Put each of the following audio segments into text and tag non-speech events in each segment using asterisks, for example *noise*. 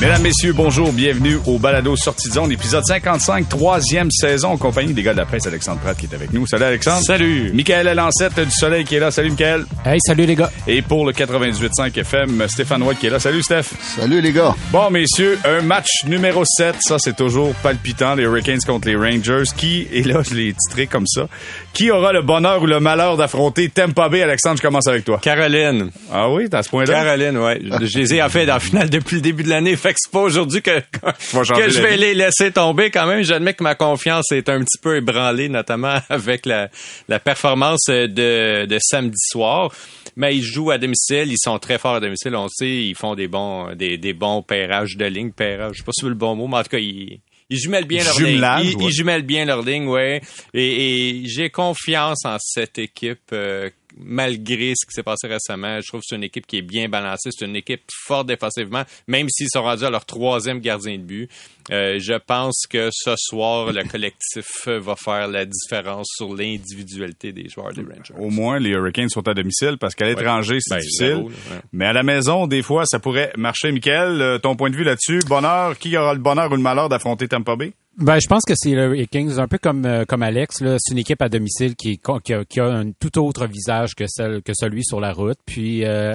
Mesdames, Messieurs, bonjour, bienvenue au Balado Sortie de zone, épisode 55, troisième saison, en compagnie des gars de la presse, Alexandre Pratt qui est avec nous. Salut Alexandre. Salut. Michael Lancette du Soleil qui est là. Salut Michael. Hey, salut les gars. Et pour le 98.5 FM, Stéphane White qui est là. Salut Steph. Salut les gars. Bon, messieurs, un match numéro 7, ça c'est toujours palpitant, les Hurricanes contre les Rangers. Qui, et là je l'ai titré comme ça, qui aura le bonheur ou le malheur d'affronter Tampa Bay? Alexandre, je commence avec toi. Caroline. Ah oui, à ce point-là? Caroline, ouais. Je les ai en fait dans la finale depuis le début de l'année. Fait que c'est pas aujourd'hui que, *laughs* que je vais les laisser tomber quand même. J'admets que ma confiance est un petit peu ébranlée, notamment *laughs* avec la, la performance de, de samedi soir. Mais ils jouent à domicile, ils sont très forts à domicile, on sait, ils font des bons des, des bons pairages de ligne, pairage, je sais pas si c'est le bon mot, mais en tout cas, ils, ils jumellent bien leur ligne. Ils, ils, jumellent bien leur ligne, ouais. Et, et j'ai confiance en cette équipe euh, malgré ce qui s'est passé récemment. Je trouve que c'est une équipe qui est bien balancée. C'est une équipe forte défensivement, même s'ils sont rendus à leur troisième gardien de but. Euh, je pense que ce soir, le *laughs* collectif va faire la différence sur l'individualité des joueurs des Rangers. Au moins, les Hurricanes sont à domicile parce qu'à l'étranger, c'est ben, difficile. Mais à la maison, des fois, ça pourrait marcher. Michael, euh, ton point de vue là-dessus, bonheur, qui aura le bonheur ou le malheur d'affronter Tampa Bay? Ben, je pense que c'est le Kings, un peu comme euh, comme Alex. C'est une équipe à domicile qui, qui, a, qui, a, un tout autre visage que celle que celui sur la route. Puis euh,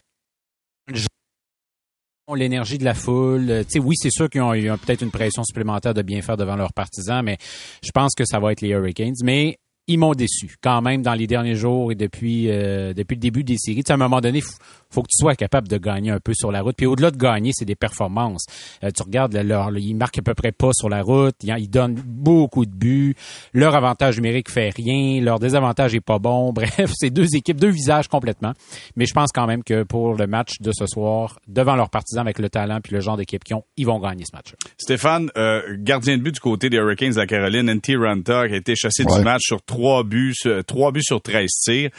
l'énergie de la foule. Tu sais, oui, c'est sûr qu'ils ont eu peut-être une pression supplémentaire de bien faire devant leurs partisans, mais je pense que ça va être les Hurricanes. Mais ils m'ont déçu quand même dans les derniers jours et depuis euh, depuis le début des séries. Tu sais, à un moment donné, faut que tu sois capable de gagner un peu sur la route. Puis au-delà de gagner, c'est des performances. Euh, tu regardes, leur, ils marquent à peu près pas sur la route. Ils, donnent beaucoup de buts. Leur avantage numérique fait rien. Leur désavantage est pas bon. *laughs* Bref, c'est deux équipes, deux visages complètement. Mais je pense quand même que pour le match de ce soir, devant leurs partisans avec le talent puis le genre d'équipe qu'ils ont, ils vont gagner ce match. Stéphane, euh, gardien de but du côté des Hurricanes de la Caroline, NT Ranta qui a été chassé du match sur trois buts, trois buts sur 13 tirs.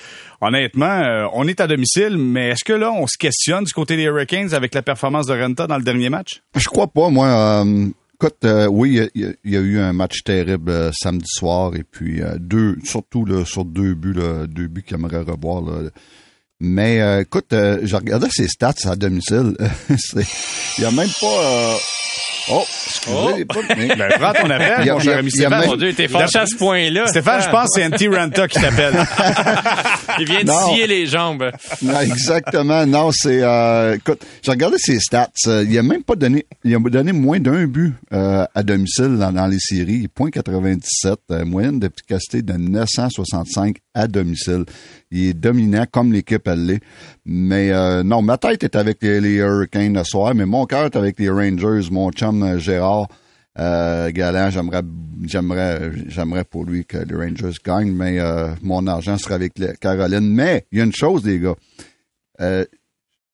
Honnêtement, euh, on est à domicile, mais est-ce que on se questionne du côté des Hurricanes avec la performance de Renta dans le dernier match? Je crois pas, moi. Euh, écoute, euh, oui, il y, a eu un match terrible samedi soir et puis deux, surtout là, sur deux buts, deux buts qu'il aimerait revoir. Mais écoute, j'ai regardé ses stats à domicile. *laughs* Il y a même pas Oh, excusez, oh. pas, *laughs* mais... ben, prends ton appel, mon cher ami Stéphane. Mon Dieu, t'es fâché à ce point-là. Stéphane, je pense que c'est Anti Ranta qui t'appelle. *laughs* Il vient de scier les jambes. *laughs* Non, exactement. Non, c'est... Euh, écoute, j'ai regardé ses stats. Euh, il a même pas donné... Il a donné moins d'un but euh, à domicile dans, dans les séries. 97, euh, moyenne d'efficacité de 965 à domicile. Il est dominant comme l'équipe elle l'est. Mais euh, non, ma tête est avec les, Hurricanes ce soir, mais mon cœur est avec les Rangers, mon chum euh, Gérard. Euh, Galant, j'aimerais, j'aimerais, j'aimerais pour lui que les Rangers gagnent, mais mon argent sera avec Caroline. Mais il y a une chose, les gars.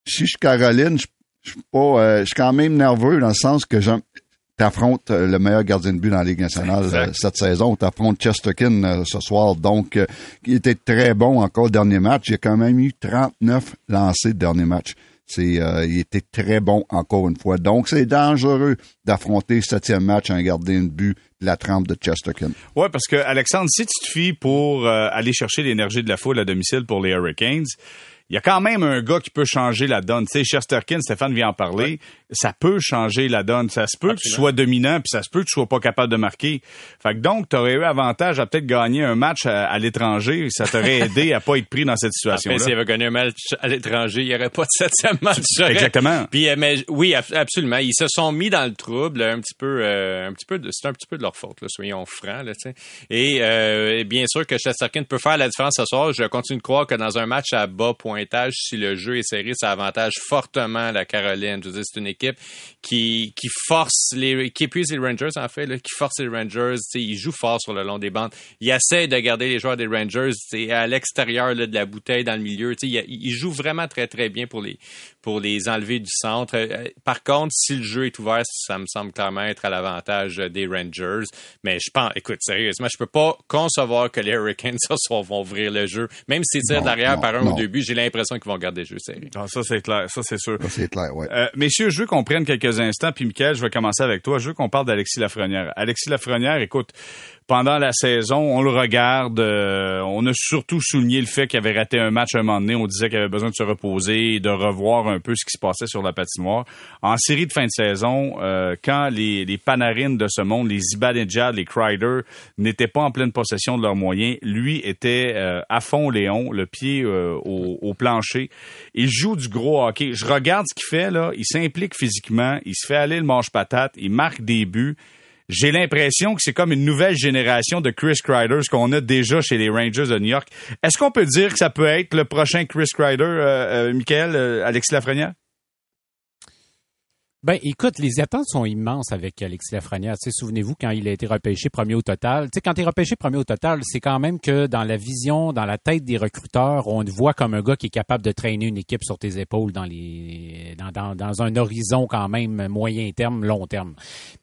si je suis Caroline, je, je suis pas, je suis quand même nerveux dans le sens que j'aime, t'affrontes euh, le meilleur gardien de but dans la Ligue nationale euh, cette saison. T'affrontes Chesterkin euh, ce soir. Donc, il était très bon encore le dernier match. Il a quand même eu 39 lancés le dernier match. C'est, il était très bon encore une fois. Donc, c'est dangereux d'affronter septième match un gardien de but de la trempe de Chesterkin. Ouais, parce que Alexandre, si tu te fies pour aller chercher l'énergie de la foule à domicile pour les Hurricanes, il y a quand même un gars qui peut changer la donne. Tu sais, Chesterkin, Stéphane vient en parler, ça peut changer la donne. Ça se peut que tu sois dominant, puis ça se peut que tu sois pas capable de marquer. Fait que donc, tu aurais eu avantage à peut-être gagner un match à, l'étranger. Ça t'aurait *laughs* aidé à pas être pris dans cette situation-là. S'il avait gagné un match à l'étranger, il n'y aurait pas de septième match. Exactement. Puis, euh, mais, oui, absolument. Ils se sont mis dans le trouble un petit peu, euh, un petit peu. C'est un petit peu de leur faute, là, soyons francs. Là, et euh, bien sûr que Chesterkin peut faire la différence ce soir. Je continue de croire que dans un match à bas point si le jeu est serré, ça avantage fortement la Caroline. Je veux dire, c'est une équipe qui, qui force les, qui épuise les Rangers, en fait, là, qui force les Rangers. Ils jouent fort sur le long des bandes. Ils essaient de garder les joueurs des Rangers à l'extérieur de la bouteille, dans le milieu. Ils, ils jouent vraiment très, très bien pour les, pour les enlever du centre. Euh, par contre, si le jeu est ouvert, ça me semble clairement être à l'avantage des Rangers. Mais je pense, écoute, sérieusement, je peux pas concevoir que les Hurricanes *laughs* ce soir vont ouvrir le jeu. Même si c'est derrière par un au début, j'ai l'impression qu'ils vont garder le jeu sérieux. Ah, ça, c'est clair. Ça, c'est sûr. c'est clair, ouais. Euh, messieurs, je veux qu'on prenne quelques instants. Puis, Michael, je vais commencer avec toi. Je veux qu'on parle d'Alexis Lafrenière. Alexis Lafrenière, écoute, pendant la saison, on le regarde. euh, on a surtout souligné le fait qu'il avait raté un match à un moment donné. On disait qu'il avait besoin de se reposer de revoir un peu ce qui se passait sur la patinoire. En série de fin de saison, euh, quand les, Panarines de ce monde, les Zibanejad, les Kreider, n'étaient pas en pleine possession de leurs moyens, lui était euh, à fond Léon, le pied au, au plancher. Il joue du gros hockey. Je regarde ce qu'il fait là. Il s'implique physiquement. Il se fait aller le manche-patate. Il marque des buts j'ai l'impression que c'est comme une nouvelle génération de Chris Kreider, ce qu'on a déjà chez les Rangers de New York. Est-ce qu'on peut dire que ça peut être le prochain Chris Kreider, euh, euh, Michael, euh, Alexis Lafrenière? Ben, écoute, les attentes sont immenses avec Alexis Lafrenière. Tu souvenez-vous quand il a été repêché premier au total. Tu sais, quand tu es repêché premier au total, c'est quand même que dans la vision, dans la tête des recruteurs, on te voit comme un gars qui est capable de traîner une équipe sur tes épaules dans les, dans un horizon quand même moyen terme, long terme.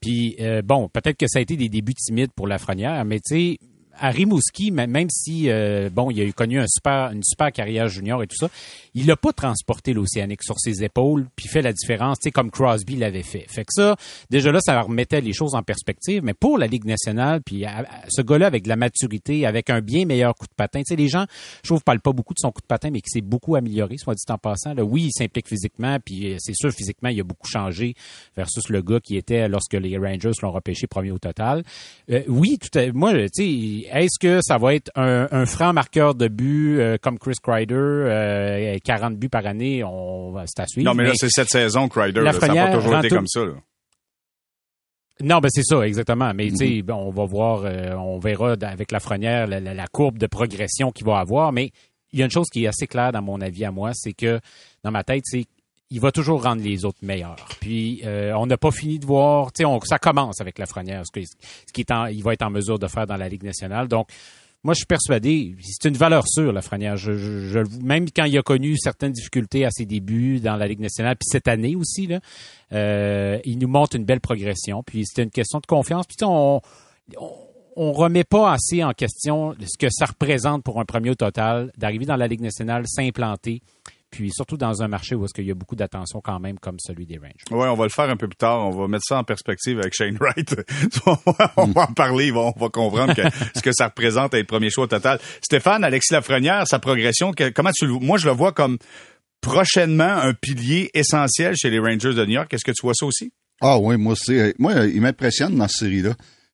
Puis euh, bon, peut-être que ça a été des débuts timides pour Lafrenière, mais tu sais, à Rimouski, même si euh, bon, il a connu un super, une super carrière junior et tout ça, il n'a pas transporté l'Océanique sur ses épaules puis fait la différence, tu sais, comme Crosby l'avait fait. Fait que ça, déjà là, ça remettait les choses en perspective. Mais pour la Ligue nationale, puis ce gars-là avec de la maturité, avec un bien meilleur coup de patin, tu sais, les gens, je trouve, parlent pas beaucoup de son coup de patin, mais qui s'est beaucoup amélioré, soit dit en passant. Là, oui, il s'implique physiquement, puis c'est sûr, physiquement, il a beaucoup changé versus le gars qui était lorsque les Rangers l'ont repêché premier au total. Euh, oui, tout à, moi, tu sais est-ce que ça va être un, un franc marqueur de but euh, comme Chris Kreider, euh, 40 buts par année, on va c'est à suivre. Non, mais, mais là, c'est cette saison, Kreider. Là, ça n'a pas toujours été tout... comme ça. Là. Non, ben c'est ça, exactement. Mais tu sais, mm -hmm. on va voir, euh, on verra avec la frenière la, la, la, courbe de progression qu'il va avoir. Mais il y a une chose qui est assez claire dans mon avis à moi, c'est que dans ma tête, c'est il va toujours rendre les autres meilleurs. Puis euh, on n'a pas fini de voir, tu sais, ça commence avec Lafrenière, ce, que, ce qui est en, il va être en mesure de faire dans la Ligue nationale. Donc moi, je suis persuadé, c'est une valeur sûre, Lafrenière. Je, je, même quand il a connu certaines difficultés à ses débuts dans la Ligue nationale, puis cette année aussi, euh, il nous montre une belle progression. Puis c'était une question de confiance. Puis on, on on remet pas assez en question ce que ça représente pour un premier au total d'arriver dans la Ligue nationale, s'implanter, puis surtout dans un marché où est-ce qu'il y a beaucoup d'attention quand même comme celui des Rangers. Oui, on va le faire un peu plus tard. On va mettre ça en perspective avec Shane Wright. *laughs* on va en parler, on va comprendre que, *laughs* ce que ça représente être premier choix au total. Stéphane, Alexis Lafrenière, sa progression, comment tu le Moi, je le vois comme prochainement un pilier essentiel chez les Rangers de New York. Est-ce que tu vois ça aussi? Ah oui, moi aussi. Moi, il m'impressionne dans cette série-là.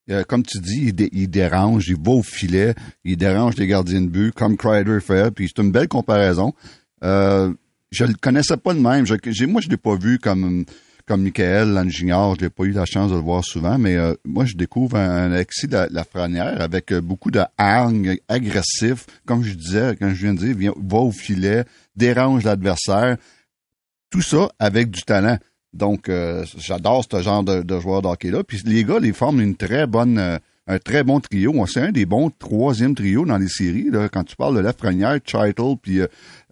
Euh, comme tu dis, il, dé il, dérange, il va au filet, il dérange les gardiens de but, comme Kreider fait, puis c'est une belle comparaison. Euh, je le connaissais pas de même. Moi, je l'ai pas vu comme comme Michael Langignard. Je n'ai pas eu la chance de le voir souvent, mais euh, moi, je découvre un, Alexis de la avec euh, beaucoup de hargne, agressif. Comme je disais, quand je viens de dire, va au filet, dérange l'adversaire. Tout ça avec du talent. Donc, j'adore ce genre de, de joueur d'hockey-là. Puis les gars, les forment une très bonne, un très bon trio. C'est un des bons troisième trios dans les séries. Là, quand tu parles de Lafrenière, Chital, puis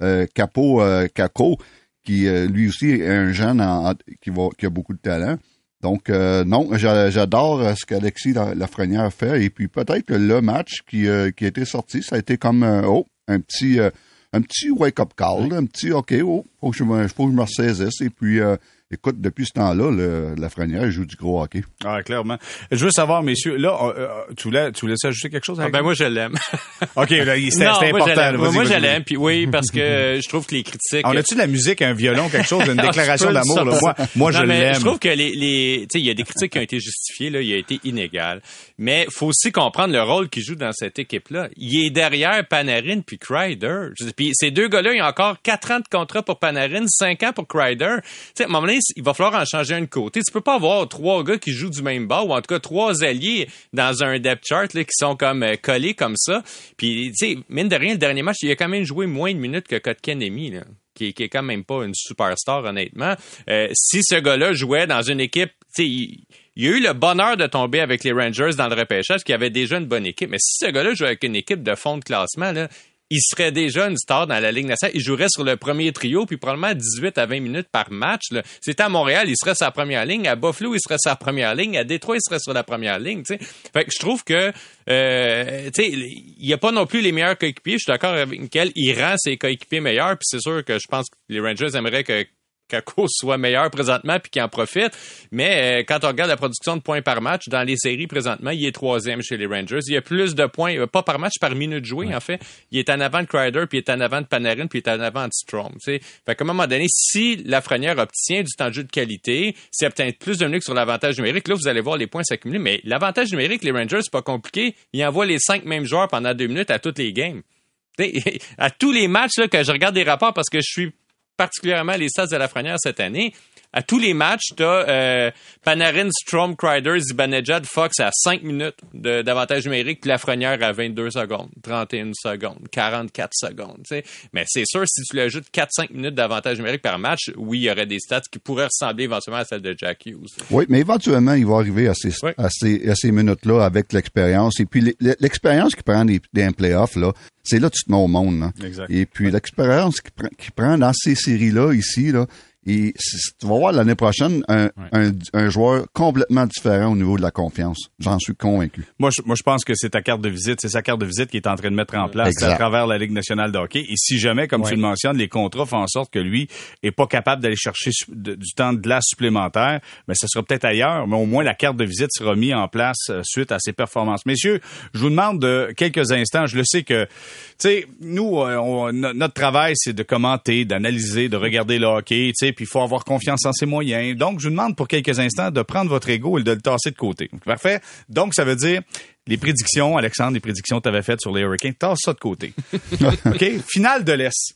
euh, Capo, Caco, qui lui aussi est un jeune en, qui, va, qui a beaucoup de talent. Donc, non, j'adore ce qu'Alexis Lafrenière fait. Et puis peut-être que le match qui, qui a été sorti, ça a été comme oh, un petit un petit wake-up call, un petit OK, oh, faut que je me, faut que je me ressaisisse. Et puis Écoute, depuis ce temps-là, le, la Frenière joue du gros hockey. Ah, clairement. Je veux savoir, messieurs, là, euh, tu voulais, tu voulais ajouter quelque chose? Avec ah, ben, moi, je l'aime. *laughs* OK, c'était important. Moi, moi je l'aime, puis oui, parce que *laughs* je trouve que les critiques... On a-tu de la musique, un violon, quelque chose, une *laughs* déclaration d'amour? Moi, moi je l'aime. Je trouve que les, les tu sais, il y a des critiques qui ont été justifiées, là, il a été inégal. Mais faut aussi comprendre le rôle qu'il joue dans cette équipe-là. Il est derrière Panarin puis Kreider. Puis ces deux gars-là, ils ont encore quatre ans de contrat pour Panarin, cinq ans pour Kreider. Tu sais, à un moment donné, il va falloir en changer un côté. Tu peux pas avoir trois gars qui jouent du même bas ou en tout cas trois alliés dans un depth chart qui sont comme euh, collés comme ça. Puis, tu sais, mine de rien, le dernier match, il a quand même joué moins de minutes que Kotkaniemi, là. Qui, qui est quand même pas une superstar, honnêtement. Euh, si ce gars-là jouait dans une équipe, tu sais, il, il a eu le bonheur de tomber avec les Rangers dans le repêchage, qui avait déjà une bonne équipe. Mais si ce gars-là jouait avec une équipe de fond de classement, là, il serait déjà une star dans la Ligue nationale. Il jouerait sur le premier trio, puis probablement 18 à 20 minutes par match. C'était à Montréal, il serait sa première ligne. À Buffalo, il serait sa première ligne. À Détroit, il serait sur la première ligne. T'sais. Fait que je trouve que euh, il n'y a pas non plus les meilleurs coéquipiers. Je suis d'accord avec Michael. Il rend ses coéquipiers meilleurs. Puis c'est sûr que je pense que les Rangers aimeraient que Kako soit meilleur présentement puis qu'il en profite. Mais euh, quand on regarde la production de points par match dans les séries présentement, il est troisième chez les Rangers. Il y a plus de points, euh, pas par match, par minute jouée en fait. Il est en avant de Crider, puis il est en avant de Panarin, puis il est en avant de Strom. Fait qu'à un moment donné, si Lafrenière obtient du temps de jeu de qualité, s'il obtient plus de minutes sur l'avantage numérique, là vous allez voir les points s'accumuler. Mais l'avantage numérique, les Rangers, c'est pas compliqué. Ils envoient les cinq mêmes joueurs pendant deux minutes à toutes les games. *laughs* à tous les matchs là, que je regarde des rapports parce que je suis particulièrement les stats de la Lafrenière cette année, à tous les matchs, tu as euh, Panarin, Strom, Crider, Zibanejad, Fox à 5 minutes d'avantage numérique, puis Lafrenière à 22 secondes, 31 secondes, 44 secondes. sais. Mais c'est sûr, si tu lui ajoutes 4-5 minutes d'avantage numérique par match, oui, il y aurait des stats qui pourraient ressembler éventuellement à celles de Jack Hughes. Oui, mais éventuellement, il va arriver à ces, à ces, à ces minutes-là avec l'expérience. Et puis l'expérience qu'il prend des, des playoffs, là, c'est là que tu te mets au monde. Exact. Et puis l'expérience qu'il prend, prend dans ces séries-là, ici, là, et tu vas voir l'année prochaine un, un, un, joueur complètement différent au niveau de la confiance. J'en suis convaincu. Moi je, moi, je pense que c'est ta carte de visite. C'est sa carte de visite qui est en train de mettre en place à travers la Ligue nationale de hockey. Et si jamais, comme tu le mentionnes, les contrats font en sorte que lui est pas capable d'aller chercher du temps de glace supplémentaire, mais ce sera peut-être ailleurs. Mais au moins, la carte de visite sera mise en place euh, suite à ses performances. Messieurs, je vous demande de quelques instants. Je le sais que, tu sais, nous, euh, notre travail, c'est de commenter, d'analyser, de regarder le hockey, tu sais puis il faut avoir confiance en ses moyens. Donc, je vous demande pour quelques instants de prendre votre ego et de le tasser de côté. Parfait. Donc, ça veut dire les prédictions, Alexandre, les prédictions que tu avais faites sur les Hurricanes, tasse ça de côté. *laughs* OK? Finale de l'Est.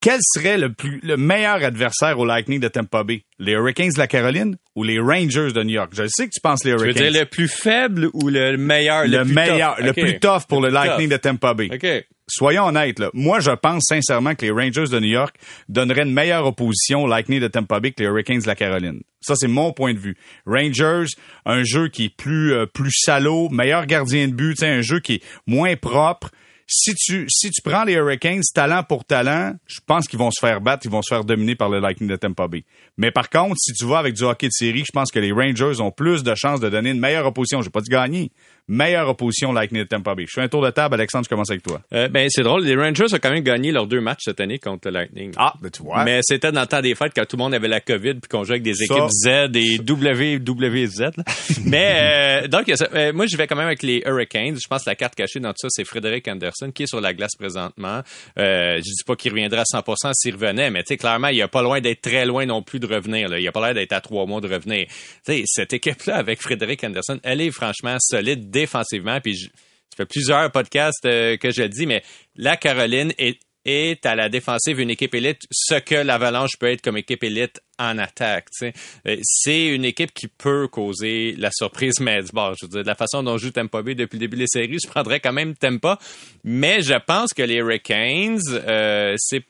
Quel serait le, plus, le meilleur adversaire au Lightning de Tampa Bay? Les Hurricanes de la Caroline ou les Rangers de New York? Je sais que tu penses les Hurricanes. Tu veux dire le plus faible ou le meilleur? Le, plus meilleur, tough? le plus tough pour le, Lightning de Tampa Bay. OK soyons honnêtes, là. moi je pense sincèrement que les Rangers de New York donneraient une meilleure opposition au Lightning de Tampa Bay que les Hurricanes de la Caroline. Ça c'est mon point de vue. Rangers, un jeu qui est plus euh, plus salaud, meilleur gardien de but, un jeu qui est moins propre. Si tu si tu prends les Hurricanes talent pour talent, je pense qu'ils vont se faire battre, ils vont se faire dominer par le Lightning de Tampa Bay. Mais par contre, si tu vas avec du hockey de série, je pense que les Rangers ont plus de chances de donner une meilleure opposition. Je vais pas dit gagner, meilleure opposition Lightning de Tampa Bay. Je fais un tour de table. Alexandre, je commence avec toi. Euh, ben, c'est drôle. Les Rangers ont quand même gagné leurs deux matchs cette année contre le Lightning. Ah, ben tu vois. Mais c'était dans le temps des fêtes quand tout le monde avait la COVID puis qu'on jouait avec des équipes Z et WWZ. *laughs* Mais, euh, donc, euh, moi, je vais quand même avec les Hurricanes. Je pense que la carte cachée dans tout ça, c'est Frédéric Anderson qui est sur la glace présentement. Euh, je dis pas qu'il reviendra à 100% s'il revenait, mais tu sais, clairement, il a pas loin d'être très loin non plus de revenir. Là. Il a pas l'air d'être à trois mois de revenir. Tu sais, cette équipe-là avec Frédéric Anderson, elle est franchement solide défensivement. Puis ça fait plusieurs podcasts euh, que je le dis, mais la Caroline est, est à la défensive une équipe élite, ce que l'Avalanche peut être comme équipe élite en attaque. Euh, c'est une équipe qui peut causer la surprise, *laughs* mais bon, je veux dire, de la façon dont joue Tampa Bay depuis le début des séries, je prendrais quand même Tampa. Mais je pense que les Hurricanes, euh, c'est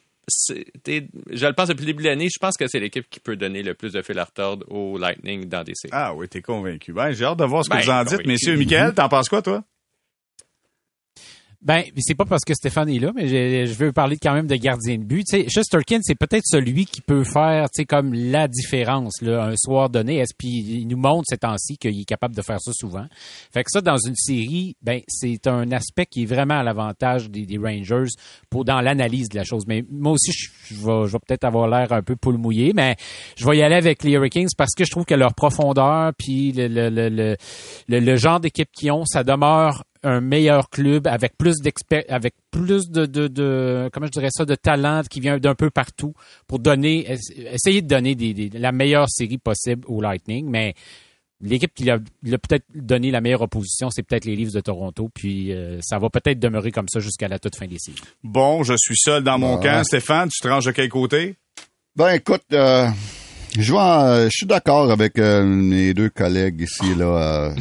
je le pense depuis le début de l'année, je pense que c'est l'équipe qui peut donner le plus de fil à retordre au Lightning dans des séries. Ah oui, t'es convaincu. Ben, j'ai hâte de voir ce que ben, vous en dites, messieurs. Michael, t'en penses quoi, toi? Ben, c'est pas parce que Stéphane est là, mais je, veux parler quand même de gardien de but. Sais, Shesterkin, c'est peut-être celui qui peut faire, comme la différence là, un soir donné. Est-ce puis il nous montre ces temps-ci qu'il est capable de faire ça souvent. Fait que ça, dans une série, ben c'est un aspect qui est vraiment à l'avantage des, Rangers pour dans l'analyse de la chose. Mais moi aussi, je, vais, je vais peut-être avoir l'air un peu poule mouillé, mais je vais y aller avec les Hurricanes parce que je trouve que leur profondeur puis le, le, le, le, le genre d'équipe qu'ils ont, ça demeure un meilleur club avec plus d'expert, avec plus de, de, de, comment je dirais ça, de talent qui vient d'un peu partout pour donner, essayer de donner des, la meilleure série possible au Lightning, mais l'équipe qui a, peut-être donné la meilleure opposition, c'est peut-être les Leafs de Toronto, puis euh, ça va peut-être demeurer comme ça jusqu'à la toute fin des séries. Bon, je suis seul dans mon camp. Stéphane, tu te ranges de quel côté? Ben écoute, euh, je, je suis d'accord avec euh, mes deux collègues ici là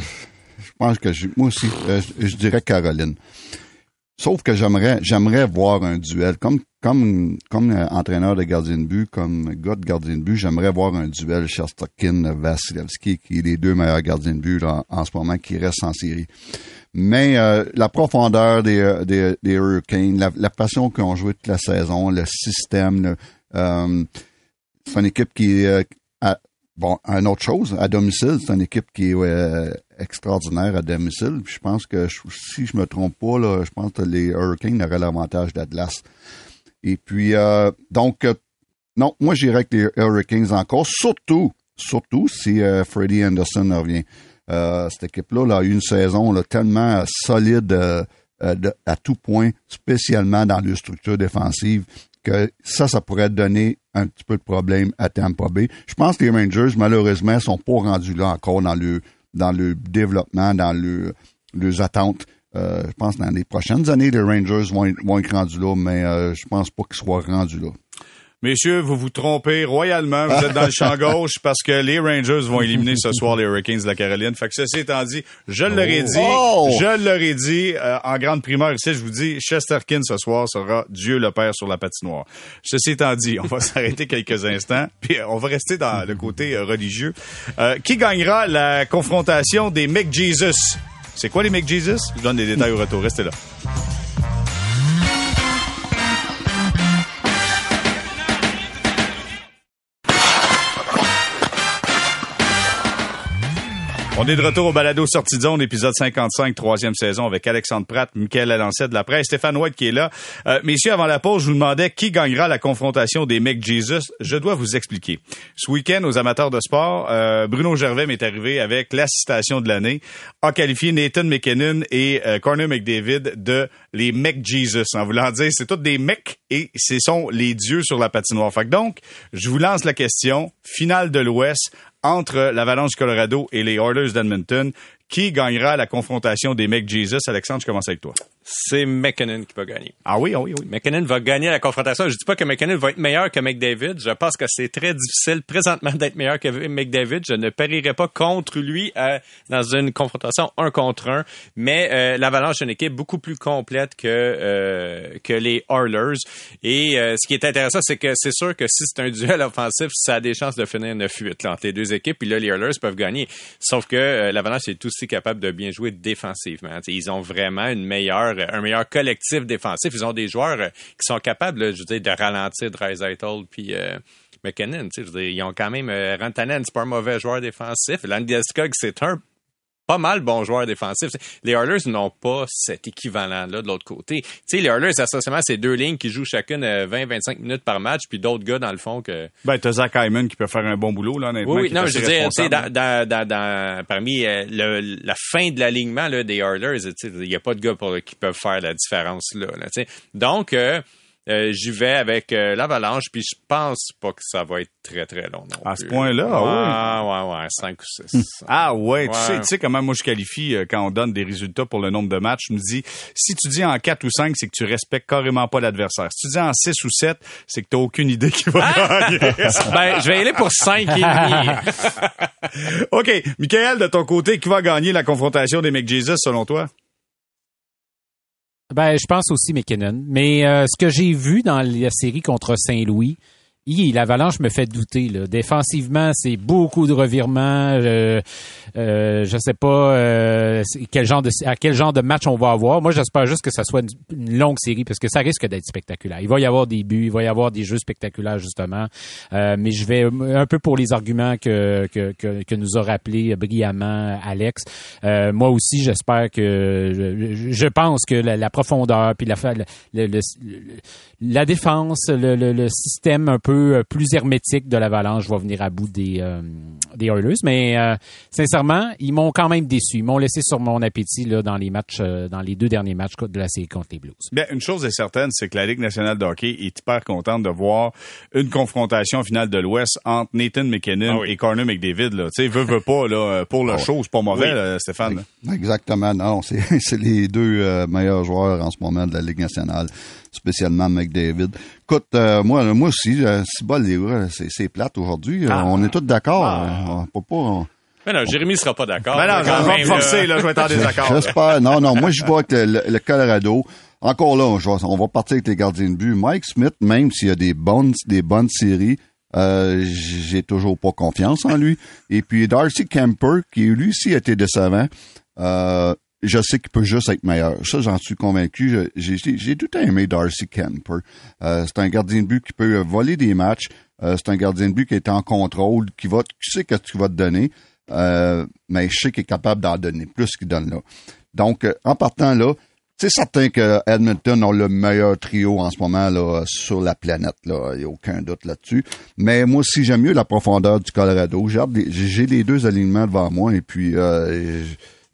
moi aussi, euh, je, dirais Caroline. Sauf que j'aimerais, j'aimerais voir un duel. Comme, comme, comme euh, entraîneur de gardien de but, comme gars de gardien de but, j'aimerais voir un duel Shesterkin-Vasilevski, qui est les deux meilleurs gardiens de but en ce moment, qui restent en série. Mais euh, la profondeur des, des, des Hurricanes, la, passion qu'ils ont joué toute la saison, le système, c'est une équipe qui, a, bon, une autre chose, à domicile, c'est une équipe qui est extraordinaire à domicile. je pense que si je me trompe pas, là, je pense que les Hurricanes auraient l'avantage d'Atlas. Et puis, euh, donc, non, moi j'irais avec les Hurricanes encore, surtout, surtout si euh, Freddie Anderson revient. Euh, cette équipe-là là, a eu une saison là, tellement solide euh, à tout point, spécialement dans leur structure défensive, que ça, ça pourrait donner un petit peu de problème à Tampa Bay. Je pense que les Rangers, malheureusement, sont pas rendus là encore dans le dans le développement, dans le, leurs attentes. Euh, je pense dans les prochaines années, les Rangers vont, vont être rendus là, mais euh, je pense pas qu'ils soient rendus là. Messieurs, vous vous trompez royalement. Vous êtes dans le champ *laughs* gauche parce que les Rangers vont éliminer ce soir les Hurricanes de la Caroline. Fait que ceci étant dit, je l'aurais dit, Oh! je l'aurais dit euh, en grande primeur ici, je vous dis, Chesterkin ce soir sera Dieu le Père sur la patinoire. Ceci étant dit, on va *laughs* s'arrêter quelques instants, puis on va rester dans le côté euh, religieux. Euh, qui gagnera la confrontation des McJesus? C'est quoi les McJesus? Je vous donne des détails au retour. Restez là. On est de retour au balado Sortie de zone, épisode 55, troisième saison, avec Alexandre Pratt, Michael Alancet de la presse, Stéphane White qui est là. Euh, messieurs, avant la pause, je vous demandais qui gagnera la confrontation des mecs Jesus. Je dois vous expliquer. Ce week-end, aux amateurs de sport, euh, Bruno Gervais m'est arrivé avec la citation de l'année, a qualifié Nathan McKinnon et euh, Corner McDavid de les mecs Jesus, en voulant dire c'est tous des mecs et ce sont les dieux sur la patinoire. Fait que donc, je vous lance la question, finale de l'Ouest, entre l'Avalanche du Colorado et les Oilers d'Edmonton. Qui gagnera la confrontation des mecs Jesus? Alexandre, je commence avec toi. C'est McKinnon qui va gagner. Ah oui, ah oui, oui. McKinnon va gagner la confrontation. Je dis pas que McKinnon va être meilleur que McDavid. Je pense que c'est très difficile présentement d'être meilleur que McDavid. Je ne parierai pas contre lui euh, dans une confrontation un contre un. Mais euh, l'Avalanche est une équipe beaucoup plus complète que euh, que les Oilers. Et ce qui est intéressant, c'est que c'est sûr que si c'est un duel *laughs* offensif, ça a des chances de finir 9-8 là, entre les deux équipes. Puis là, les Oilers peuvent gagner. Sauf que l'Avalanche est aussi capable de bien jouer défensivement. T'sais, ils ont vraiment une meilleure, un meilleur collectif défensif. Ils ont des joueurs euh, qui sont capables, je veux dire, de ralentir Draisaitl puis euh, McKinnon. Ils ont quand même euh, Rantanen, c'est pas un mauvais joueur défensif. Landeskog, c'est un pas mal bon joueur défensif. Les Oilers n'ont pas cet équivalent-là de l'autre côté. Tu sais, les Oilers, essentiellement, c'est deux lignes qui jouent chacune 20-25 minutes par match, puis d'autres gars, dans le fond, que... Ben, t'as Zach Hyman qui peut faire un bon boulot, là, honnêtement. Oui, oui, non, je veux dire, tu sais, dans, dans, parmi euh, le- la fin de l'alignement là, des Oilers, il n'y a pas de gars pour, qui peuvent faire la différence là. là. Donc, euh, euh, j'y vais avec euh, l'Avalanche, puis je pense pas que ça va être très, très long non À ce point-là, ah ouais, ouais, ouais, 5 ou 6. Ah ouais, tu Ouais. sais, tu sais comment moi je qualifie euh, quand on donne des résultats pour le nombre de matchs. Je me dis, si tu dis en 4 ou 5, c'est que tu respectes carrément pas l'adversaire. Si tu dis en 6 ou 7, c'est que t'as aucune idée qui va gagner. *laughs* ben, je vais y aller pour 5 et demi. *laughs* OK. Michael, de ton côté, qui va gagner la confrontation des McJesus selon toi? Ben, je pense aussi McKinnon. Mais euh, ce que j'ai vu dans la série contre Saint-Louis, hi, l'Avalanche me fait douter. Là. Défensivement, c'est beaucoup de revirements. Euh, euh, je sais pas euh, quel genre de, à quel genre de match on va avoir. Moi, j'espère juste que ça soit une, longue série parce que ça risque d'être spectaculaire. Il va y avoir des buts, il va y avoir des jeux spectaculaires justement. Euh, mais je vais un peu pour les arguments que, que, que, que nous a rappelé brillamment Alex. Euh, moi aussi, j'espère que je, je pense que la, la profondeur puis la, le- le- la défense, le, le- le système un peu euh, plus hermétique de l'Avalanche va venir à bout des euh, des Oilers. Mais euh, sincèrement, ils m'ont quand même déçu. Ils m'ont laissé sur mon appétit là dans les matchs, euh, dans les deux derniers matchs de la série contre les Blues. Bien, une chose est certaine, c'est que la Ligue nationale de hockey est hyper contente de voir une confrontation finale de l'Ouest entre Nathan McKinnon Ah oui. et Corner McDavid. Là. Tu sais, veut, veut pas, là, pour le Ah c'est pas mauvais, Oui. là, Stéphane. Exactement, non, c'est *laughs* c'est les deux euh, meilleurs joueurs en ce moment de la Ligue nationale, spécialement McDavid. Écoute, euh, moi, moi aussi, euh, c'est gars, c'est plate aujourd'hui. Euh, Ah. on est tous d'accord. Euh, on peut pas. on- Mais non, Jérémy sera pas d'accord. Ben non, quand vais me forcer, là, je vais être en *laughs* désaccord. J'espère. Non, non, moi, je vois avec le, le- le Colorado. Encore là, on va partir avec les gardiens de but. Mike Smith, même s'il y a des bonnes, des bonnes séries, euh, j'ai toujours pas confiance en lui. Et puis Darcy Kemper, qui lui aussi a été décevant, euh, je sais qu'il peut juste être meilleur. Ça, j'en suis convaincu. J'ai tout aimé Darcy Kemper. Euh, c'est un gardien de but qui peut voler des matchs. Euh, c'est un gardien de but qui est en contrôle, qui va, qui sait que tu vas te donner. Euh, mais je sais qu'il est capable d'en donner plus qu'il donne là. Donc, euh, en partant là, c'est certain que Edmonton ont le meilleur trio en ce moment là sur la planète là, il n'y a aucun doute là-dessus. Mais moi aussi j'aime mieux la profondeur du Colorado. J'ai les deux alignements devant moi et puis euh,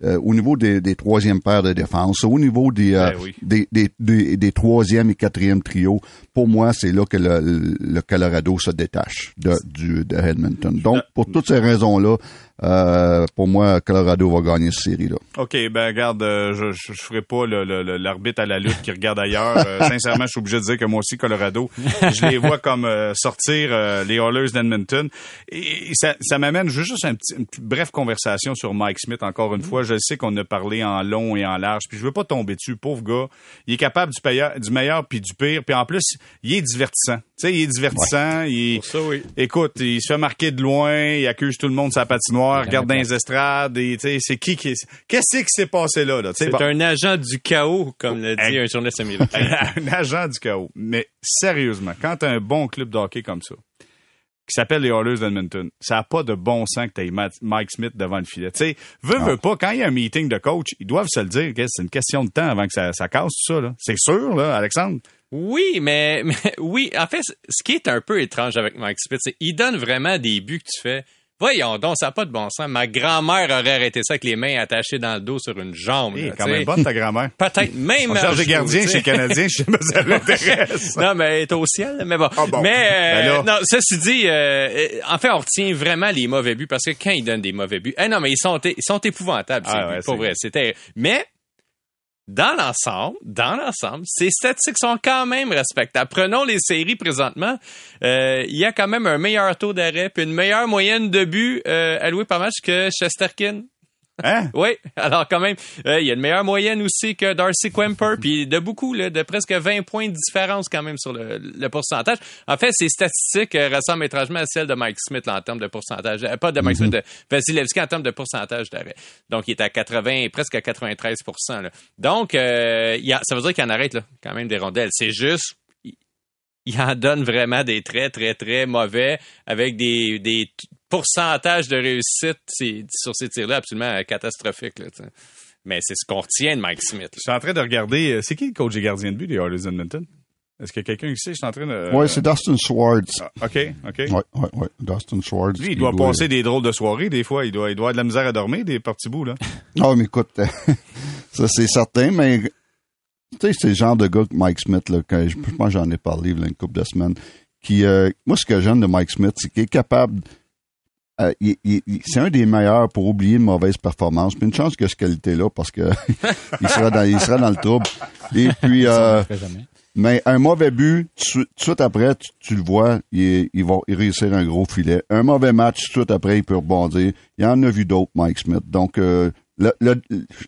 euh, au niveau des, des troisièmes paires de défense, au niveau des, euh, Ben oui. des, des, des, des troisième et quatrième trios, pour moi, c'est là que le, le Colorado se détache de, du, de Edmonton. Donc, pour toutes ces raisons-là, euh, pour moi, Colorado va gagner cette série-là. OK, ben regarde, euh, je, je, je ferai pas l'arbitre à la lutte qui regarde ailleurs. Euh, *laughs* sincèrement, je suis obligé de dire que moi aussi, Colorado, je les vois comme euh, sortir euh, les Oilers d'Edmonton. Et, et ça, ça m'amène juste un petit, une petite brève conversation sur Mike Smith, encore une fois. Je sais qu'on a parlé en long et en large, puis je veux pas tomber dessus. Pauvre gars, il est capable du, payeur, du meilleur puis du pire. Puis en plus, il est divertissant. Tu sais, il est divertissant. Il, Pour ça, oui. Écoute, il se fait marquer de loin, il accuse tout le monde sa patinoire, regarde dans les estrades, et tu c'est qui qui qu'est-ce qui s'est passé là là, tu sais, C'est bon. un agent du chaos, comme l'a dit Hey. un journaliste américain. *laughs* un agent du chaos. Mais sérieusement, quand t'as un bon club de hockey comme ça, qui s'appelle les Oilers d'Edmonton, ça a pas de bon sens que t'aies Ma- Mike Smith devant le filet. Tu sais, veux, veux pas, quand il y a un meeting de coach, ils doivent se le dire, que c'est une question de temps avant que ça, ça casse tout ça, là. C'est sûr, là, Alexandre? Oui, mais, *laughs* mais oui, en fait, ce qui est un peu étrange avec Mike Smith, c'est qu'il donne vraiment des buts que tu fais. Voyons donc, ça n'a pas de bon sens. Ma grand-mère aurait arrêté ça avec les mains attachées dans le dos sur une jambe. Eh, là, quand tu même bonne ta grand-mère. Peut-être *laughs* même. On cherche des gardiens chez Canadiens, je sais pas si ça *laughs* l'intéresse. Non, mais elle est au ciel, mais bon. Ah bon. Mais euh, Ben là. non, ceci dit, euh, euh, en fait, on retient vraiment les mauvais buts parce que quand ils donnent des mauvais buts, eh non, mais ils sont, ils sont épouvantables. Ah ouais, vrai, c'était. Mais dans l'ensemble, dans l'ensemble, ces statistiques sont quand même respectables. Prenons les séries présentement. Euh, il y a quand même un meilleur taux d'arrêt puis une meilleure moyenne de buts euh, alloués par match que Chesterkin. Hein? *laughs* Oui, alors quand même, euh, il y a une meilleure moyenne aussi que Darcy Quemper, puis de beaucoup, là, de presque 20 points de différence quand même sur le, le pourcentage. En fait, ces statistiques euh, ressemblent étrangement à celles de Mike Smith là, en termes de pourcentage. Euh, pas de Mike Smith, de Vasilevski en termes de pourcentage d'arrêt. Donc, il est à 80, presque à 93 là. Donc, il y a, ça veut dire qu'il en arrête là, quand même des rondelles. C'est juste il- il en donne vraiment des très, très, très mauvais avec des, des pourcentages de réussite sur ces tirs-là absolument euh, catastrophiques. Là. Mais c'est ce qu'on retient de Mike Smith. là. Je suis en train de regarder, euh, c'est qui le coach des gardiens de but des Oilers d'Edmonton? Est-ce que quelqu'un ici, je suis en train de... Ouais, c'est Dustin Swartz. Ah, OK, OK. Ouais, ouais, ouais. Dustin Swartz. Lui, il qui doit passer des drôles de soirées, des fois. Il doit, il doit avoir de la misère à dormir, des parties bouts, là. *laughs* Non, mais écoute, *laughs* ça c'est certain, mais tu sais, c'est le genre de gars que Mike Smith, là, que je, pense j'en ai parlé il y a une couple de semaines, qui, euh, moi, ce que j'aime de Mike Smith, c'est qu'il est capable, euh, il- il- il- c'est un des meilleurs pour oublier une mauvaise performance. Puis une chance a cette qualité-là, parce que *laughs* il sera dans, il sera dans le trouble. Et puis, euh, mais un mauvais but, tout tout de suite après, tu, tu le vois, il, il va réussir un gros filet. Un mauvais match, tout de suite après, il peut rebondir. Il y en a vu d'autres, Mike Smith. Donc, euh, le, le-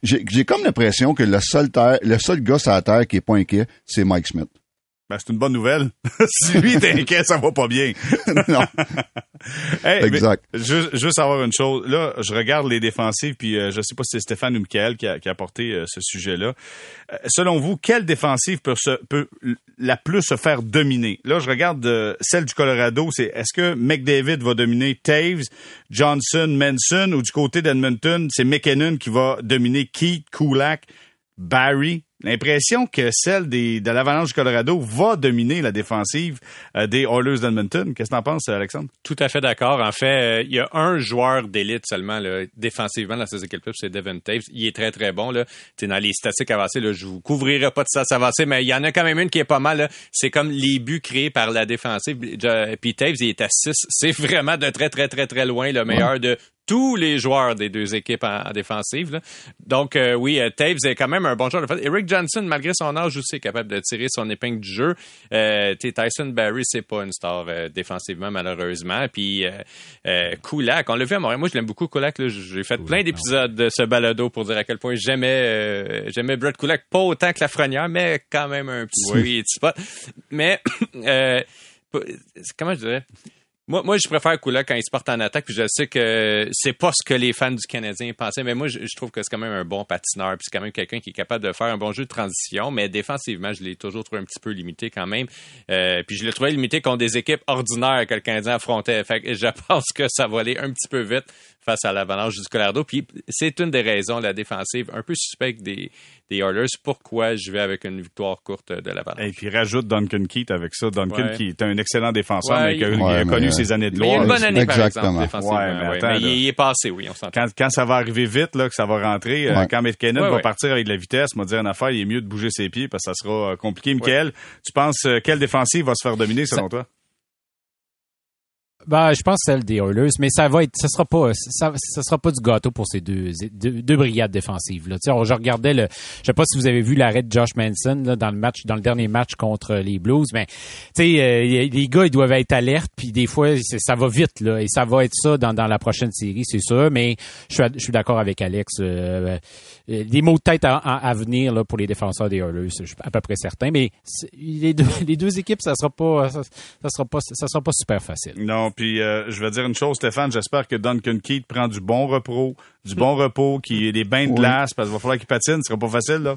j'ai j'ai comme l'impression que le seul, terre, le seul gars sur la terre qui est pas inquiet, c'est Mike Smith. Ben, c'est une bonne nouvelle. *laughs* si lui est inquiet, ça va pas bien. *laughs* non, *laughs* Hey, Exact. mais Juste, juste savoir une chose. Là, je regarde les défensives, puis euh, je sais pas si c'est Stéphane ou Michael qui a, qui a apporté euh, ce sujet-là. Euh, selon vous, quelle défensive peut, se, peut la plus se faire dominer? Là, je regarde euh, celle du Colorado. C'est est-ce que McDavid va dominer Taves, Johnson, Manson, ou du côté d'Edmonton, c'est McKinnon qui va dominer Keith, Kulak, Barry? L'impression que celle de l'Avalanche du Colorado va dominer la défensive euh, des Oilers d'Edmonton. Qu'est-ce que t'en penses, Alexandre? Tout à fait d'accord. En fait, euh, il y a un joueur d'élite seulement là, défensivement dans ces équipes-là, c'est Devin Taves. Il est très, très bon. Là. Dans les statistiques avancées, là, je vous couvrirai pas de stats avancées, mais il y en a quand même une qui est pas mal. C'est comme les buts créés par la défensive. Puis Taves, il est à 6. C'est *laughs* vraiment de très, très, très, très loin le meilleur de tous les joueurs des deux équipes en, en défensive. là. Donc, euh, oui, euh, Taves est quand même un bon joueur. Eric Johnson, malgré son âge aussi, est capable de tirer son épingle du jeu. Euh, Tyson Barry, c'est pas une star euh, défensivement, malheureusement. Puis Kulak, on l'a vu à Montréal. Moi, je l'aime beaucoup, Kulak. J'ai fait plein d'épisodes de ce balado pour dire à quel point j'aimais j'aimais Brett Kulak. Pas autant que Lafrenière, mais quand même un petit sweet spot. Mais, *coughs* comment je dirais... Moi, moi, je préfère Kulak quand il se porte en attaque, puis je sais que c'est pas ce que les fans du Canadien pensaient, mais moi, je, trouve que c'est quand même un bon patineur, puis c'est quand même quelqu'un qui est capable de faire un bon jeu de transition, mais défensivement, je l'ai toujours trouvé un petit peu limité quand même. Euh, puis je l'ai trouvé limité contre des équipes ordinaires que le Canadien affrontait. Je *laughs* pense que ça va aller un petit peu vite, face à l'Avalanche du Colorado. Puis c'est une des raisons, la défensive un peu suspecte des, des Oilers, pourquoi je vais avec une victoire courte de l'Avalanche? Et puis rajoute Duncan Keith avec ça. Duncan Ouais. qui est un excellent défenseur, Ouais, mais qui a, connu mais, ses années de Mais il y a gloire. une bonne année, par Exactement. exemple, défensivement. Ouais, mais attends, il, il est passé, oui, on s'entend. Quand, quand ça va arriver vite, là, que ça va rentrer, euh, Ouais. quand McKinnon Ouais, va partir avec de la vitesse, m'a dire une affaire, il est mieux de bouger ses pieds parce que ça sera euh, compliqué. Michael, tu penses euh, quelle défensive va se faire dominer selon toi? Ben, je pense celle des Oilers, mais ça va être, ça sera pas, ça, sera pas du gâteau pour ces deux, deux, brigades défensives. Là. Tu je regardais le, je sais pas si vous avez vu l'arrêt de Josh Manson là, dans le match, dans le dernier match contre les Blues, mais tu sais, euh, les gars ils doivent être alertes, puis des fois ça va vite là, et ça va être ça dans, dans la prochaine série, c'est sûr. Mais je suis, je suis d'accord avec Alex. Euh, euh, des mots de tête à, à- venir là, pour les défenseurs des Oilers, je suis à peu près certain. Mais les deux, les deux équipes, ça sera pas, ça, ça sera pas, ça sera pas super facile. Non, puis euh, je vais dire une chose, Stéphane, j'espère que Duncan Keith prend du bon repos, du bon repos, qui est des bains de Oui. glace, parce qu'il va falloir qu'il patine, ce sera pas facile, là.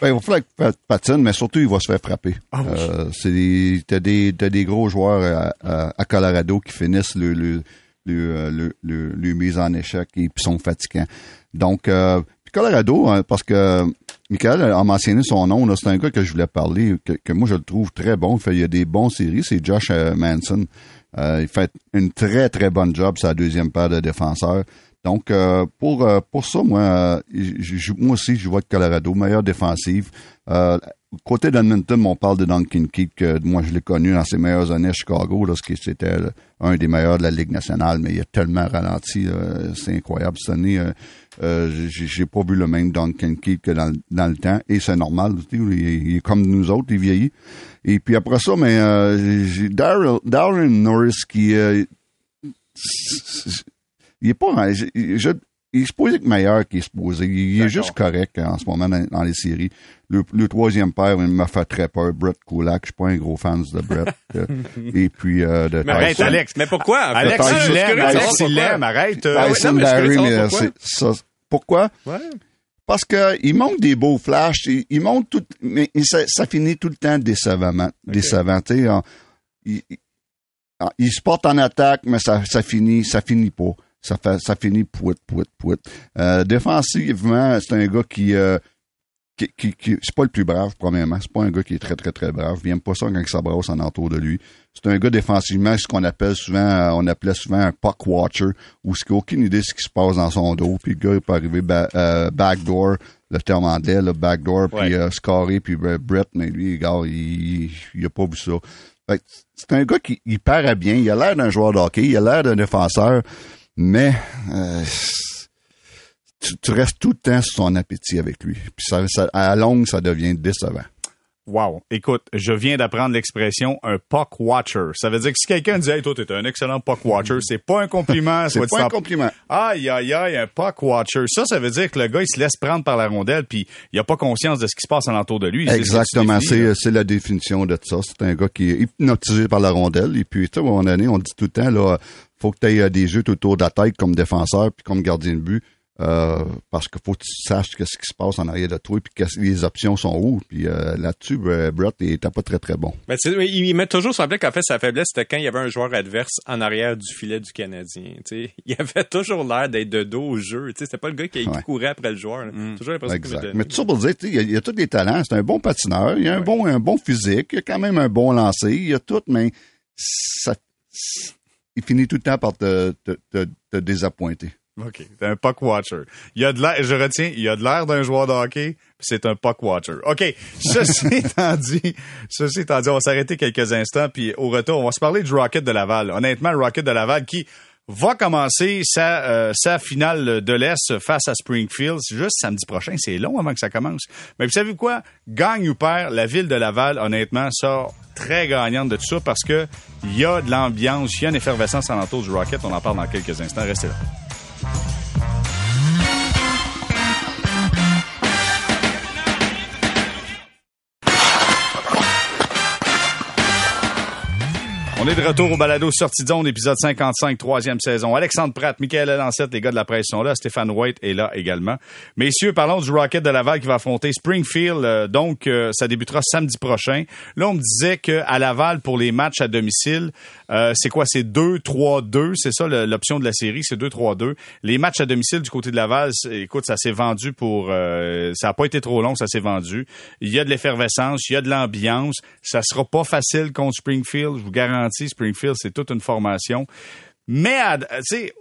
Ben, il va falloir qu'il pat- patine, mais surtout, il va se faire frapper. Ah oui. Euh, c'est des, t'as des, t'as des gros joueurs à, à- à Colorado qui finissent le, le, le, euh, le, le- le mise en échec et puis sont fatigants. Donc, euh, Colorado, hein, parce que Michael a mentionné son nom, c'est un gars que je voulais parler, que, que moi je le trouve très bon. Il, fait, il y a des bons séries, c'est Josh euh, Manson. Euh, il fait une très très bonne job, sa deuxième paire de défenseurs. Donc euh, pour euh, pour ça, moi, euh, moi aussi, je vois que Colorado meilleure défensive. Côté d'Edmonton, on parle de Duncan Keith, que moi je l'ai connu dans ses meilleures années à Chicago, lorsqu'il c'était un des meilleurs de la Ligue nationale, mais il a tellement ralenti, euh, c'est incroyable cette année. euh, euh, j'ai pas vu le même Duncan Keith que dans, le- dans le temps, et c'est normal, il, est- il est comme nous autres, il vieillit. Et puis après ça, mais euh, j'ai Daryl- Darren Norris qui euh, il est pas je- il est supposé être meilleur qu'il est supposé. Il, il est juste correct en ce moment dans, dans les séries. Le, le troisième père, il m'a fait très peur. Brett Kulak, je suis pas un gros fan de Brett. Euh, *laughs* et puis euh, de Mais arrête. Alex. Mais pourquoi? Alex, il l'aime, Alex, il l'aime, arrête. euh, Ah Tyson mais Barry, c'est ça. Pourquoi? Ouais. Parce que il montre des beaux flashs, il, il montre tout, mais ça, ça finit tout le temps décevamment, décevant. Tu sais, on- il, il- il se porte en attaque, mais ça, ça finit, ça finit pas. Ça fait, ça finit pouit, pouit, pouit. Euh, défensivement, c'est un gars qui, euh, qui, qui, qui- c'est pas le plus brave, premièrement. C'est pas un gars qui est très, très, très brave. Il aime pas ça quand ça brasse en entour de lui. C'est un gars défensivement, ce qu'on appelle souvent, euh, on appelait souvent un puck watcher, où ce qu'il a aucune idée de ce qui se passe dans son dos, puis le gars il peut arriver ba- euh, backdoor, le terme anglais, le backdoor, puis Ouais. euh, scorer, puis euh, Brett, mais lui, gars, il, il a pas vu ça. Fait que c'est un gars qui il paraît bien, il a l'air d'un joueur de hockey, il a l'air d'un défenseur, mais euh, tu, tu restes tout le temps sur son appétit avec lui. Puis ça, ça- à la longue, ça devient décevant. Wow. Écoute, je viens d'apprendre l'expression un puck watcher. Ça veut dire que si quelqu'un dit, hey, toi, t'es un excellent puck watcher, c'est pas un compliment. C'est pas un en- compliment. Aïe, aïe, aïe, un puck watcher. Ça, ça veut dire que le gars, il se laisse prendre par la rondelle, puis il a pas conscience de ce qui se passe alentour de lui. Exactement, c'est c'est la définition de ça. C'est un gars qui est hypnotisé par la rondelle. Et puis, tu sais, à un moment donné, on dit tout le temps, là, faut que tu aies des jeux tout autour de la tête comme défenseur puis comme gardien de but. euh, parce qu'il faut que tu saches ce qui se passe en arrière de toi puis que les options sont où. Puis euh, là-dessus, euh, Brett était pas très très bon. Mais sais, il m'a toujours semblé qu'en fait, sa faiblesse, c'était quand il y avait un joueur adverse en arrière du filet du Canadien. *laughs* Il avait toujours l'air d'être de dos au jeu. C'était pas le gars qui, Ouais. courait après le joueur. Toujours l'impression me Mais tout ça pour dire, il y, a- il y a tous les talents. C'est un bon patineur. Il y a un bon un bon physique. Il y a quand même un bon lancer. Il y a tout, mais ça, il finit tout le temps par te, te, te, te désappointer. OK. C'est un puck watcher. Il y a de l'air, je retiens, il y a de l'air d'un joueur de hockey, puis c'est un puck watcher. OK. Ceci *laughs* étant dit, ceci étant dit, on va s'arrêter quelques instants, puis au retour, on va se parler du Rocket de Laval. Honnêtement, le Rocket de Laval qui va commencer sa, euh, sa finale de l'Est face à Springfield. C'est juste samedi prochain. C'est long avant que ça commence. Mais vous savez quoi? Gagne ou perd, la ville de Laval, honnêtement, sort très gagnante de tout ça parce que il y a de l'ambiance, il y a une effervescence alentour du Rocket. On en parle dans quelques instants. Restez là. On est de retour au balado Sortie de zone, épisode 55, troisième saison. Alexandre Pratt, Michael Lancette, les gars de la presse sont là. Stéphane White est là également. Messieurs, parlons du Rocket de Laval qui va affronter Springfield. Euh, donc, euh, ça débutera samedi prochain. Là, on me disait qu'à Laval, pour les matchs à domicile, euh, c'est quoi? C'est 2-3-2. C'est ça l'option de la série, c'est 2-3-2. Les matchs à domicile du côté de Laval, écoute, ça s'est vendu pour... ça n'a pas été trop long, ça s'est vendu. Il y a de l'effervescence, il y a de l'ambiance. Ça sera pas facile contre Springfield, je vous garantis Springfield, c'est toute une formation. Mais, tu sais,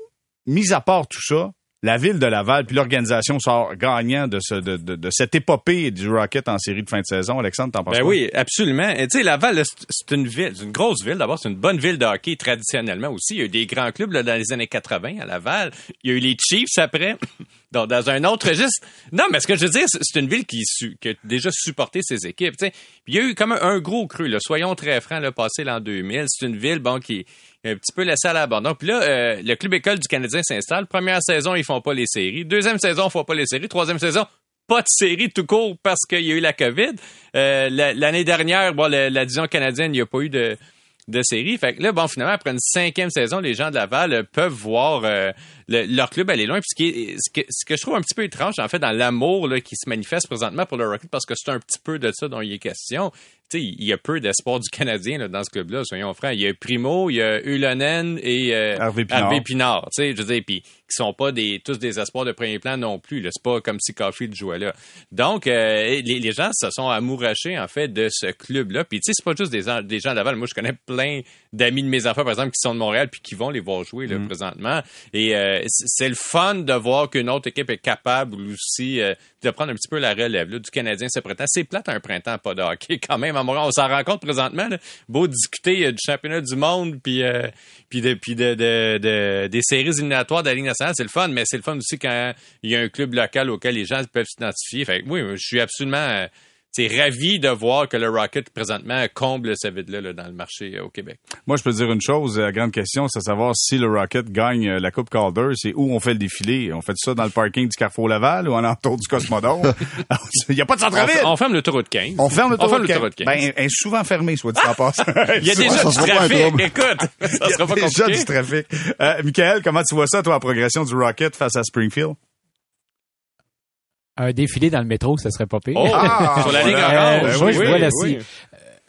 mis à part tout ça, la ville de Laval puis l'organisation sort gagnant de, ce, de, de, cette épopée du Rocket en série de fin de saison. Alexandre, t'en penses ben oui, absolument. Tu sais, Laval, c'est une ville, c'est une grosse ville. D'abord, c'est une bonne ville de hockey traditionnellement aussi. Il y a eu des grands clubs là, dans les années 80 à Laval. Il y a eu les Chiefs après. *coughs* Donc, dans un autre registre. Non, mais ce que je veux dire, c'est une ville qui, qui, a déjà supporté ses équipes. Puis il y a eu comme un, gros cru. Là. Soyons très francs, là, passé l'an 2000. C'est une ville bon, qui un petit peu laissée à l'abandon. Puis là, euh, le club école du Canadien s'installe. Première saison, ils font pas les séries. Deuxième saison, ils font pas les séries. Troisième saison, pas de série tout court parce qu'il y a eu la COVID. Euh, L'année dernière, bon, la, la division canadienne, il n'y a pas eu de de série. Fait que là, bon, finalement, après une cinquième saison, les gens de Laval euh, peuvent voir leur club aller loin. Puis ce, que, ce que je trouve un petit peu étrange, en fait, dans l'amour qui se manifeste présentement pour le Rocket, parce que c'est un petit peu de ça dont il est question. Tu sais, il y a peu d'espoir du Canadien dans ce club-là, soyons francs. Il y a Primo, il y a Ulonen et euh, Harvey Pinard. tu sais, je veux dire, puis qui sont pas des tous des espoirs de premier plan non plus. C'est pas comme si Caulfield jouait là. Donc, les, les, gens se sont amourachés, en fait, de ce club-là. Puis, tu sais, c'est pas juste des, des gens Laval. Moi, je connais plein d'amis de mes enfants, par exemple, qui sont de Montréal puis qui vont les voir jouer là, mm. présentement. Et euh, c'est le fun de voir qu'une autre équipe est capable aussi euh, de prendre un petit peu la relève là, du Canadien ce printemps. C'est plate un printemps pas de hockey quand même à Montréal. On s'en rend compte présentement. Beau discuter euh, du championnat du monde puis puis, de, puis de, de, des séries éliminatoires de la Ligue nationale, c'est le fun, mais c'est le fun aussi quand il y a un club local auquel les gens peuvent s'identifier. Fait oui, je suis absolument c'est ravi de voir que le Rocket présentement comble ce vide-là dans le marché euh, au Québec. Moi, je peux dire une chose, la grande question, c'est de savoir si le Rocket gagne euh, la Coupe Calder, c'est où on fait le défilé. On fait ça dans le parking du Carrefour Laval ou en entour du Cosmodome? *laughs* Il n'y a pas de centre-ville. On, ferme le de 15. On ferme le tour de 15. Ben, elle est souvent fermé, soit dit en passant. *laughs* Il y a déjà du trafic. Écoute, ça sera pas compliqué. déjà du trafic. Euh, Michael, comment tu vois ça, toi, la progression du Rocket face à Springfield? Un défilé dans le métro, ça serait pas pire. Oh, ah, *laughs* sur la ligne euh, je, vois la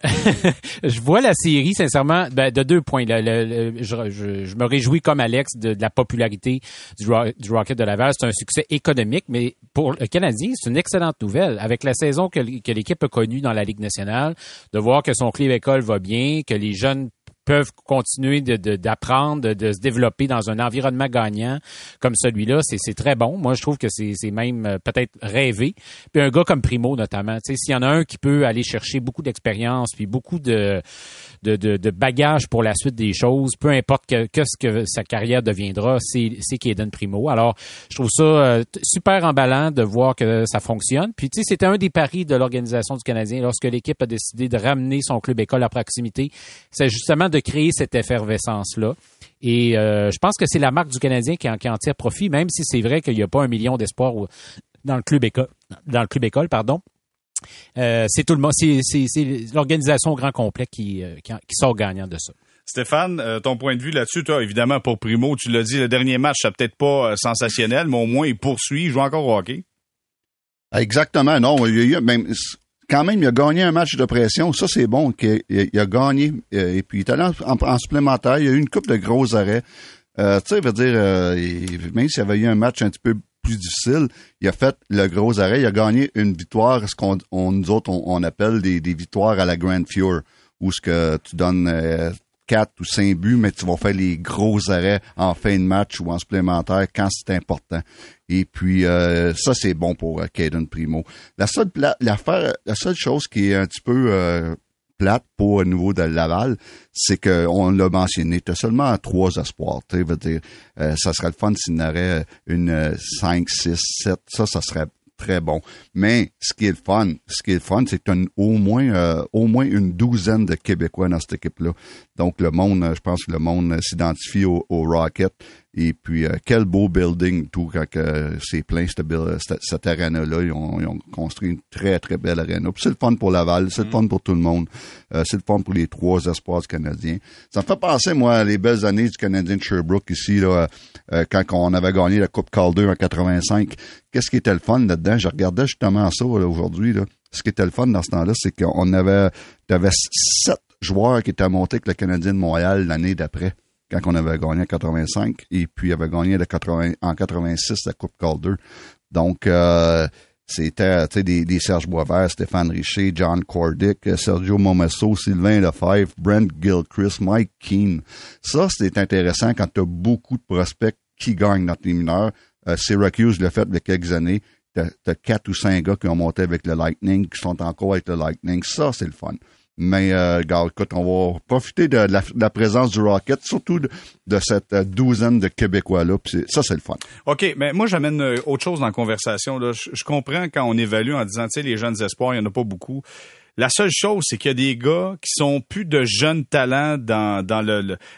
*laughs* je vois la série, sincèrement, ben, de deux points. je, me réjouis comme Alex de, la popularité du, Rocket de Laval. C'est un succès économique, mais pour le Canadien, c'est une excellente nouvelle. Avec la saison que, que l'équipe a connue dans la Ligue nationale, de voir que son club école va bien, que les jeunes peuvent continuer d'apprendre, de, de, se développer dans un environnement gagnant comme celui-là, c'est très bon. Moi, je trouve que c'est même euh, peut-être rêvé. Puis un gars comme Primo, notamment, s'il y en a un qui peut aller chercher beaucoup d'expérience, puis beaucoup de, de, de, bagages pour la suite des choses, peu importe que, que ce que sa carrière deviendra, c'est Kaden Primo. Alors, je trouve ça euh, super emballant de voir que ça fonctionne. Puis, tu sais, c'était un des paris de l'organisation du Canadien lorsque l'équipe a décidé de ramener son club école à proximité. C'est justement de créer cette effervescence-là. Et euh, je pense que c'est la marque du Canadien qui en, qui en tire profit, même si c'est vrai qu'il n'y a pas un million d'espoir dans le club école, dans le club école, pardon. Euh, c'est tout le monde, c'est l'organisation au grand complet qui, euh, qui, sort gagnant de ça. Stéphane, ton point de vue là-dessus, toi, évidemment, pour Primo, tu l'as dit, le dernier match, c'est peut-être pas sensationnel, mais au moins, il poursuit, il joue encore au hockey. Exactement, non. Il y a même, quand même, il a gagné un match de pression. Ça, c'est bon. il a gagné. Euh, et puis, il est allé en, supplémentaire. Il a eu une coupe de gros arrêts. Euh, tu sais, veut dire, euh, même s'il avait eu un match un petit peu plus difficile, il a fait le gros arrêt. Il a gagné une victoire, ce qu'on nous autres, on, appelle des, victoires à la Grand Fure, où ce que tu donnes quatre ou cinq buts, mais tu vas faire les gros arrêts en fin de match ou en supplémentaire quand c'est important. Et puis euh, ça, c'est bon pour euh, Caden Primo. La seule l'affaire, la seule chose qui est un petit peu euh, plate pour au niveau de Laval, c'est que on l'a mentionné, tu as seulement trois espoirs. Tu veux dire, ça serait le fun s'il y en aurait une 5, 6, 7. Ça, ça serait très bon. Mais ce qui est le fun, ce qui est fun, c'est que tu au moins au moins une douzaine de Québécois dans cette équipe-là. Donc le monde, je pense que le monde s'identifie au, au Rocket. Et puis, euh, quel beau building, tout, quand c'est plein, cette, cette, cette arena-là. Ils ont, ils ont, construit une très, très belle arena. Puis c'est le fun pour Laval, c'est le fun pour tout le monde. Euh, c'est le fun pour les trois espoirs canadiens. Ça me fait penser, moi, à les belles années du Canadien de Sherbrooke ici, là, euh, quand on avait gagné la Coupe Calder en 85. Qu'est-ce qui était le fun là-dedans? Je regardais justement ça aujourd'hui. Là. Ce qui était le fun dans ce temps-là, c'est qu'on avait, avait sept joueurs qui étaient montés avec le Canadien de Montréal l'année d'après quand on avait gagné en 85 et puis avait gagné le 80, en 86 la Coupe Calder. Donc euh, c'était des, Serge Boisvert, Stéphane Richer, John Cordick, Sergio Momesso, Sylvain Lefebvre, Brent Gilchrist, Mike Keane. Ça, c'est intéressant quand tu as beaucoup de prospects qui gagnent notre mineurs. Euh, Syracuse l'a fait il y a quelques années. Tu as, quatre ou cinq gars qui ont monté avec le Lightning, qui sont encore avec le Lightning. Ça, c'est le fun. Mais euh, regarde, on va profiter de la, présence du Rocket, surtout de, cette euh, douzaine de Québécois-là. Ça, c'est le fun. OK, mais moi, j'amène euh, autre chose dans la conversation. Là. Je, comprends quand on évalue en disant, tu sais, les jeunes espoirs, il n'y en a pas beaucoup. La seule chose, c'est qu'il y a des gars qui sont plus de jeunes talents dans, dans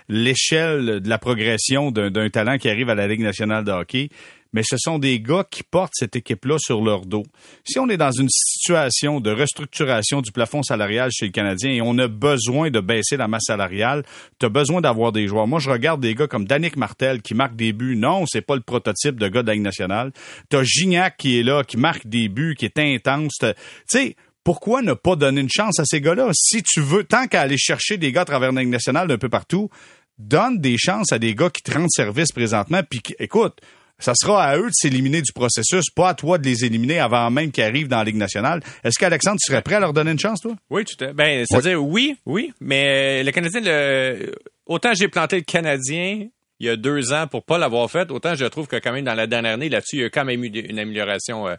l'échelle de la progression d'un talent qui arrive à la Ligue nationale de hockey mais ce sont des gars qui portent cette équipe-là sur leur dos. Si on est dans une situation de restructuration du plafond salarial chez le Canadien et on a besoin de baisser la masse salariale, tu as besoin d'avoir des joueurs. Moi, je regarde des gars comme Danick Martel qui marque des buts. Non, c'est pas le prototype de gars de la Ligue nationale. Tu as Gignac qui est là, qui marque des buts, qui est intense. Tu sais, pourquoi ne pas donner une chance à ces gars-là? Si tu veux, tant qu'à aller chercher des gars à travers la Ligue nationale d'un peu partout, donne des chances à des gars qui te rendent service présentement. Puis écoute, ça sera à eux de s'éliminer du processus, pas à toi de les éliminer avant même qu'ils arrivent dans la Ligue nationale. Est-ce qu'Alexandre, tu serais prêt à leur donner une chance, toi? Oui, tout à fait. Ben, c'est-à-dire, oui. oui, mais le Canadien, le... autant j'ai planté le Canadien il y a deux ans pour pas l'avoir fait, autant je trouve que quand même dans la dernière année, là-dessus, il y a quand même eu une amélioration euh,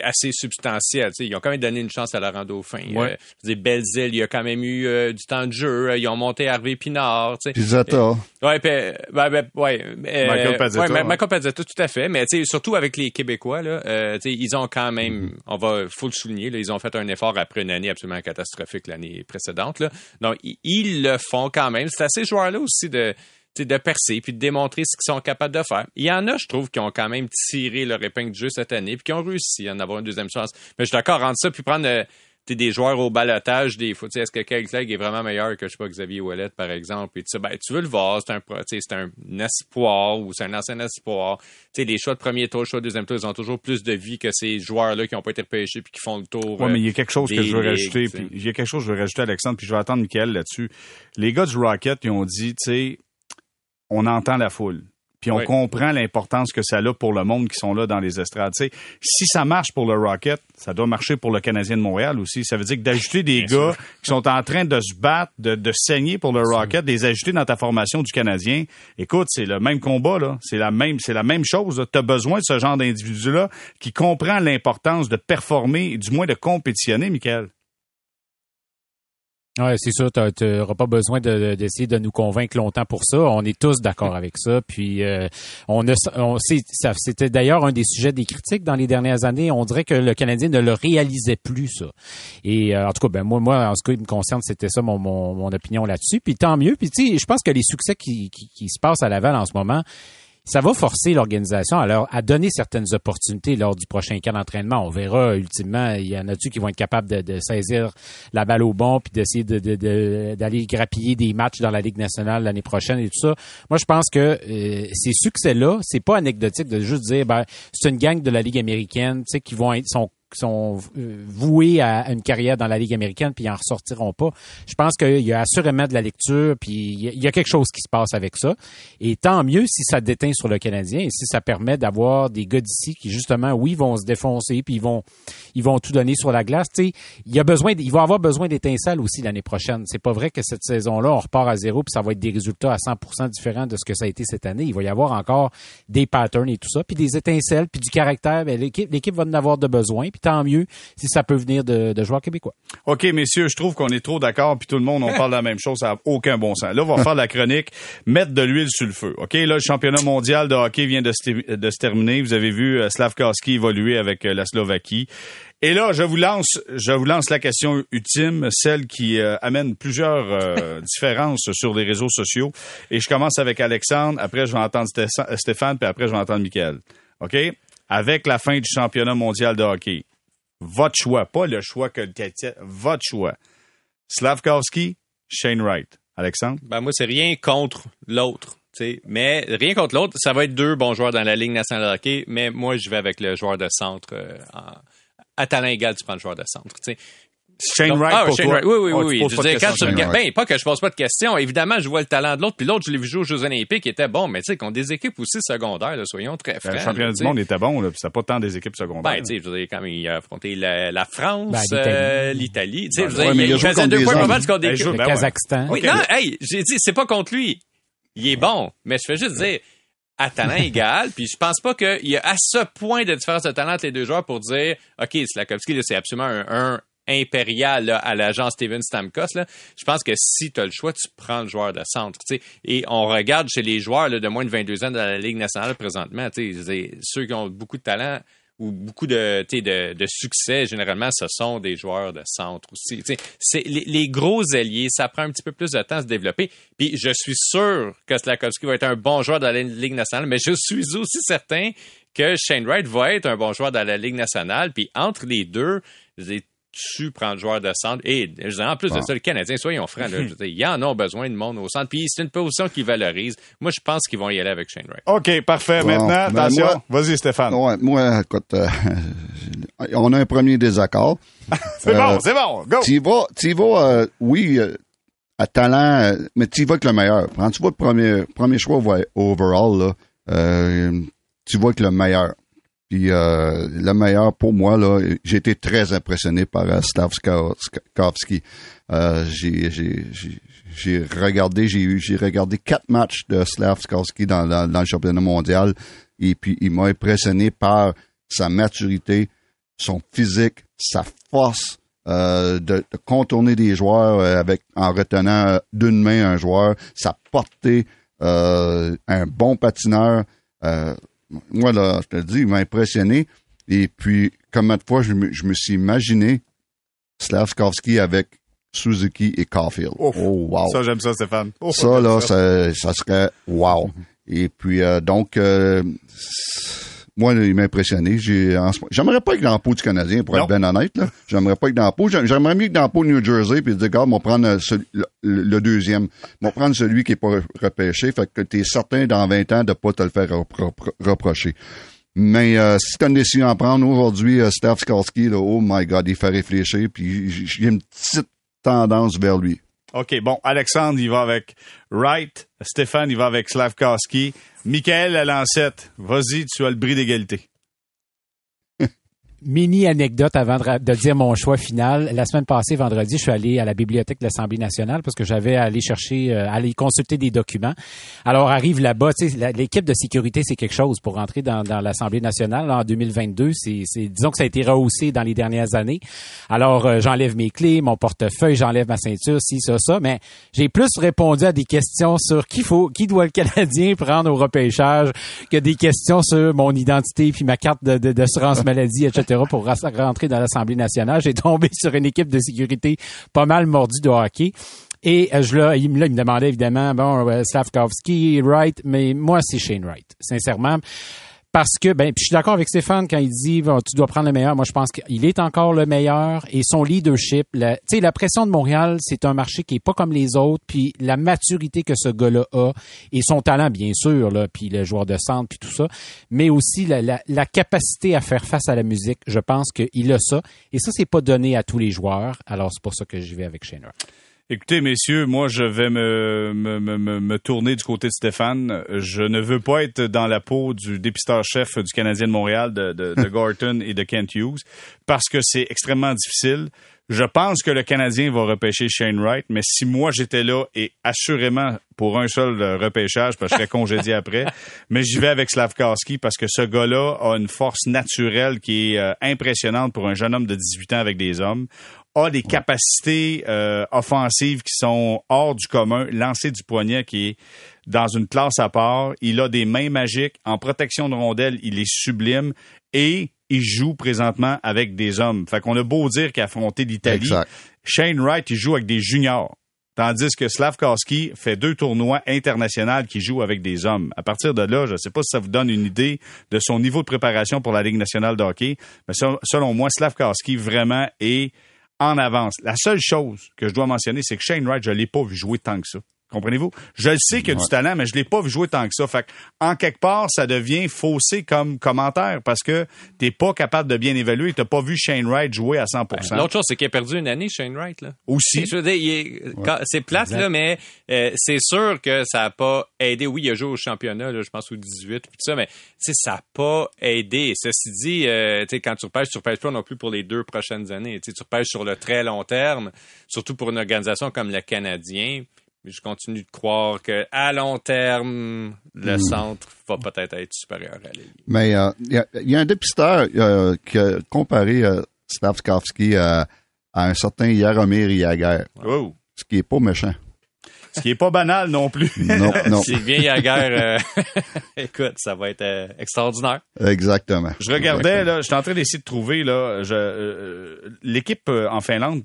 assez substantiel. ils ont quand même donné une chance à Laurent Dauphin. Ouais. Euh, Belzile, il y a quand même eu euh, du temps de jeu. Euh, ils ont monté Harvey Pinard. Pizzetta. ouais, ben, ben, ouais, Michael Pazzetta. Ouais, Michael Pazzetta, tout à fait. Mais surtout avec les Québécois, là, ils ont quand même, mm-hmm. on va, faut le souligner, là, ils ont fait un effort après une année absolument catastrophique l'année précédente. Là. Donc, ils le font quand même. C'est à ces joueurs-là aussi de de percer puis de démontrer ce qu'ils sont capables de faire. Il y en a, je trouve, qui ont quand même tiré leur épingle du jeu cette année puis qui ont réussi à en avoir une deuxième chance. Mais je suis d'accord entre ça puis prendre euh, des joueurs au balotage des fois. Est-ce que Clegg est vraiment meilleur que je sais pas Xavier Ouellet, par exemple? Et ben, tu veux le voir, c'est un, c'est un espoir ou c'est un ancien espoir. sais les choix de premier tour, choix de deuxième tour, ils ont toujours plus de vie que ces joueurs-là qui n'ont pas été repêchés puis qui font le tour. Oui, mais il y a quelque chose que je veux rajouter. il y a quelque chose que je veux rajouter, Alexandre, puis je vais attendre Michael là-dessus. Les gars du Rocket, ils ont dit, tu sais, on entend la foule. Puis on comprend l'importance que ça a pour le monde qui sont là dans les estrades. si ça marche pour le Rocket, ça doit marcher pour le Canadien de Montréal aussi. Ça veut dire que d'ajouter des gars qui sont en train de se battre, de, de saigner pour le Rocket, les ajouter dans ta formation du Canadien, écoute, c'est le même combat, là. C'est la même, c'est la même chose. Tu as besoin de ce genre d'individu-là qui comprend l'importance de performer, du moins de compétitionner, Michael. Ouais, c'est sûr, tu n'auras pas besoin d'essayer de, nous convaincre longtemps pour ça. On est tous d'accord avec ça. Puis euh, on a, on, c'était d'ailleurs un des sujets des critiques dans les dernières années. On dirait que le Canadien ne le réalisait plus ça. Et euh, en tout cas, ben moi, moi, en ce qui me concerne, c'était ça mon, mon, mon opinion là-dessus. Puis tant mieux. Puis tu sais, je pense que les succès qui, qui, qui se passent à Laval en ce moment ça va forcer l'organisation à, à donner certaines opportunités lors du prochain camp d'entraînement. On verra ultimement, il y en a-tu qui vont être capables de, saisir la balle au bon puis d'essayer d'aller grappiller des matchs dans la Ligue nationale l'année prochaine et tout ça. Moi, je pense que euh, ces succès-là, c'est pas anecdotique de juste dire ben c'est une gang de la Ligue américaine, tu sais, qui vont être sont qui sont euh, voués à une carrière dans la Ligue américaine puis ils en ressortiront pas. Je pense qu'il y a assurément de la lecture puis il y a quelque chose qui se passe avec ça. Et tant mieux si ça déteint sur le Canadien et si ça permet d'avoir des gars d'ici qui justement, oui, vont se défoncer puis ils vont, ils vont tout donner sur la glace. Tu sais, il y a besoin, il va avoir besoin d'étincelles aussi l'année prochaine. C'est pas vrai que cette saison-là, on repart à zéro puis ça va être des résultats à 100% différents de ce que ça a été cette année. Il va y avoir encore des patterns et tout ça puis des étincelles puis du caractère. Ben, l'équipe, l'équipe va en avoir de besoin. Puis tant mieux si ça peut venir de, de joueurs québécois. OK, messieurs, je trouve qu'on est trop d'accord, puis tout le monde, on parle de la même chose, ça n'a aucun bon sens. Là, on va faire la chronique, mettre de l'huile sur le feu. OK, là, le championnat mondial de hockey vient de se, de se terminer. Vous avez vu euh, Slavkowski évoluer avec euh, la Slovaquie. Et là, je vous lance, je vous lance la question ultime, celle qui euh, amène plusieurs euh, *laughs* différences sur les réseaux sociaux. Et je commence avec Alexandre, après je vais entendre Stéphane, puis après je vais entendre Michael. OK? Avec la fin du championnat mondial de hockey, votre choix, pas le choix que le votre choix. Slavkovski, Shane Wright. Alexandre? Ben moi, c'est rien contre l'autre. Mais rien contre l'autre, ça va être deux bons joueurs dans la Ligue nationale de hockey, mais moi, je vais avec le joueur de centre euh, à talent égal, tu prends le joueur de centre. Shane Wright, ah, Shane Wright. Oui, oui, oh, oui. Je dire, quand tu regardes, ben, pas que je pose pas de questions. Évidemment, je vois le talent de l'autre, puis l'autre, je l'ai vu jouer aux Jeux Olympiques, il était bon, mais tu sais, qu'on des équipes aussi secondaires, là, soyons très ben, francs. le championnat du monde était bon, là, puis ça pas tant des équipes secondaires. Ben, tu sais, je veux dire, quand il a affronté la, la France, ben, l'Italie, tu sais, je veux dire, il, faisait deux fois pas contre des équipes. Le Kazakhstan. Oui, non, hey, j'ai dit, c'est pas contre lui. Il est bon, mais je fais juste dire, à talent *laughs* égal. Puis je pense pas qu'il y a à ce point de différence de talent entre les deux joueurs pour dire OK, Slakowski, c'est absolument un, impérial à l'agence Steven Stamkos. Là. Je pense que si tu as le choix, tu prends le joueur de centre. Et on regarde chez les joueurs de moins de 22 ans dans la Ligue nationale présentement, ceux qui ont beaucoup de talent ou beaucoup de, de, de succès, généralement, ce sont des joueurs de centre aussi. Les, gros alliés, ça prend un petit peu plus de temps à se développer. Puis je suis sûr que Slakowski va être un bon joueur dans la Ligue nationale, mais je suis aussi certain que Shane Wright va être un bon joueur dans la Ligue nationale. Puis entre les deux, tu prends le joueur de centre. Et en plus de ça, les Canadiens, soyons francs, là, ils en ont besoin de monde au centre. Puis c'est une position qu'ils valorisent. Moi, je pense qu'ils vont y aller avec Shane Wright. OK, parfait. Maintenant, ben, attention. Vas-y, Stéphane. Ouais, moi, écoute, euh, *laughs* on a un premier désaccord. *laughs* c'est bon, euh, c'est bon. Go. Tu vas, tu vas euh, oui, à talent, mais tu vas avec le meilleur. Quand tu vois le premier, premier choix overall, là, tu vois avec le meilleur. Puis euh, le meilleur pour moi, là, j'ai été très impressionné par euh, Stavskovski. Euh, j'ai, j'ai, j'ai regardé, j'ai, j'ai regardé quatre matchs de Slavskovski dans, dans, le championnat mondial. Et puis il m'a impressionné par sa maturité, son physique, sa force euh, de, de, contourner des joueurs euh, avec en retenant d'une main un joueur, sa portée, un bon patineur. Moi, là, je te dis, il m'a impressionné. Et puis, combien de fois je me, je me suis imaginé Slavskovski avec Suzuki et Caulfield. oh, wow. Ça, j'aime ça, Stéphane. ça, là, ça. ça, serait wow. Et puis, euh, donc, euh, moi, il m'a impressionné. j'aimerais pas être dans la peau du Canadien, pour être bien honnête, là. J'aimerais pas être dans la peau. J'aimerais mieux être dans peau de New Jersey, puis dire, gars, on va prendre euh, le, deuxième. On va prendre celui qui est pas repêché. Fait que t'es certain dans 20 ans de pas te le faire reprocher. Mais euh, si tu as une décision à prendre aujourd'hui, euh, Steph Skalski, oh my God, il fait réfléchir, puis j'ai une petite tendance vers lui. OK, bon, Alexandre, il va avec Wright. Stéphane, il va avec Slavkowski. Michael Lancette, vas-y, tu as le bris d'égalité mini anecdote avant de, dire mon choix final. La semaine passée, vendredi, je suis allé à la bibliothèque de l'Assemblée nationale parce que j'avais à aller chercher, euh, aller consulter des documents. Alors arrive là-bas, l'équipe de sécurité, c'est quelque chose pour rentrer dans, l'Assemblée nationale en 2022. C'est, disons que ça a été rehaussé dans les dernières années. Alors euh, j'enlève mes clés, mon portefeuille, j'enlève ma ceinture, si ça, ça. Mais j'ai plus répondu à des questions sur qui faut, qui doit le Canadien *laughs* prendre au repêchage que des questions sur mon identité puis ma carte de, maladie, etc pour rentrer dans l'Assemblée nationale. J'ai tombé *laughs* sur une équipe de sécurité pas mal mordue de hockey. Et euh, je, là, il, me demandait évidemment, bon, euh, Slavkovski, Wright, mais moi, c'est Shane Wright, sincèrement parce que ben puis je suis d'accord avec Stéphane quand il dit tu dois prendre le meilleur. Moi je pense qu'il est encore le meilleur et son leadership, tu sais la pression de Montréal, c'est un marché qui est pas comme les autres, puis la maturité que ce gars-là a et son talent bien sûr là, puis le joueur de centre puis tout ça, mais aussi la, la, capacité à faire face à la musique, je pense qu'il a ça et ça c'est pas donné à tous les joueurs. Alors c'est pour ça que j'y vais avec Shane Écoutez, messieurs, moi, je vais me, me, me, me, tourner du côté de Stéphane. Je ne veux pas être dans la peau du dépisteur-chef du Canadien de Montréal, de, de, de *laughs* Gorton et de Kent Hughes, parce que c'est extrêmement difficile. Je pense que le Canadien va repêcher Shane Wright, mais si moi j'étais là, et assurément pour un seul euh, repêchage, parce que je serais congédié après. *laughs* Mais j'y vais avec Slavkowski parce que ce gars-là a une force naturelle qui est euh, impressionnante pour un jeune homme de 18 ans avec des hommes a des capacités euh, offensives qui sont hors du commun, lancer du poignet qui est dans une classe à part, il a des mains magiques, en protection de rondelles, il est sublime et il joue présentement avec des hommes. Fait qu'on a beau dire qu'il a affronté l'Italie. Shane Wright, il joue avec des juniors. Tandis que Slavkowski fait deux tournois internationaux qui joue avec des hommes. À partir de là, je ne sais pas si ça vous donne une idée de son niveau de préparation pour la Ligue nationale de hockey, mais sel- selon moi, Slavkowski vraiment est en avance. La seule chose que je dois mentionner, c'est que Shane Wright, je l'ai pas vu jouer tant que ça. Comprenez-vous? Je le sais qu'il a du Ouais. talent, mais je l'ai pas vu jouer tant que ça. Fait que, en quelque part, ça devient faussé comme commentaire parce que t'es pas capable de bien évaluer. T'as pas vu Shane Wright jouer à 100% L'autre chose, c'est qu'il a perdu une année, Shane Wright. Là. Aussi. Je veux dire, c'est plate, Exact. là, mais euh, c'est sûr que ça n'a pas aidé. Oui, il a joué au championnat, là, je pense, au 18, puis tout ça, mais ça n'a pas aidé. Ceci dit, euh, tu sais, quand tu repêches, tu repêches pas non plus pour les deux prochaines années. Tu repêches sur le très long terme, surtout pour une organisation comme le Canadien. Mais je continue de croire que à long terme, le centre va peut-être être supérieur à Ligue. Mais euh, il y, a- il y a un dépisteur euh, qui a comparé euh, Slavkovski à, à un certain Yaromir Yager, Oh. ce qui est pas méchant. Ce qui est pas banal non plus. *laughs* Non, non, *laughs* S'il vient euh, *laughs* écoute, ça va être euh, extraordinaire. exactement. Je regardais, là, j'étais en train d'essayer de trouver, là, je- euh, l'équipe euh, en Finlande euh,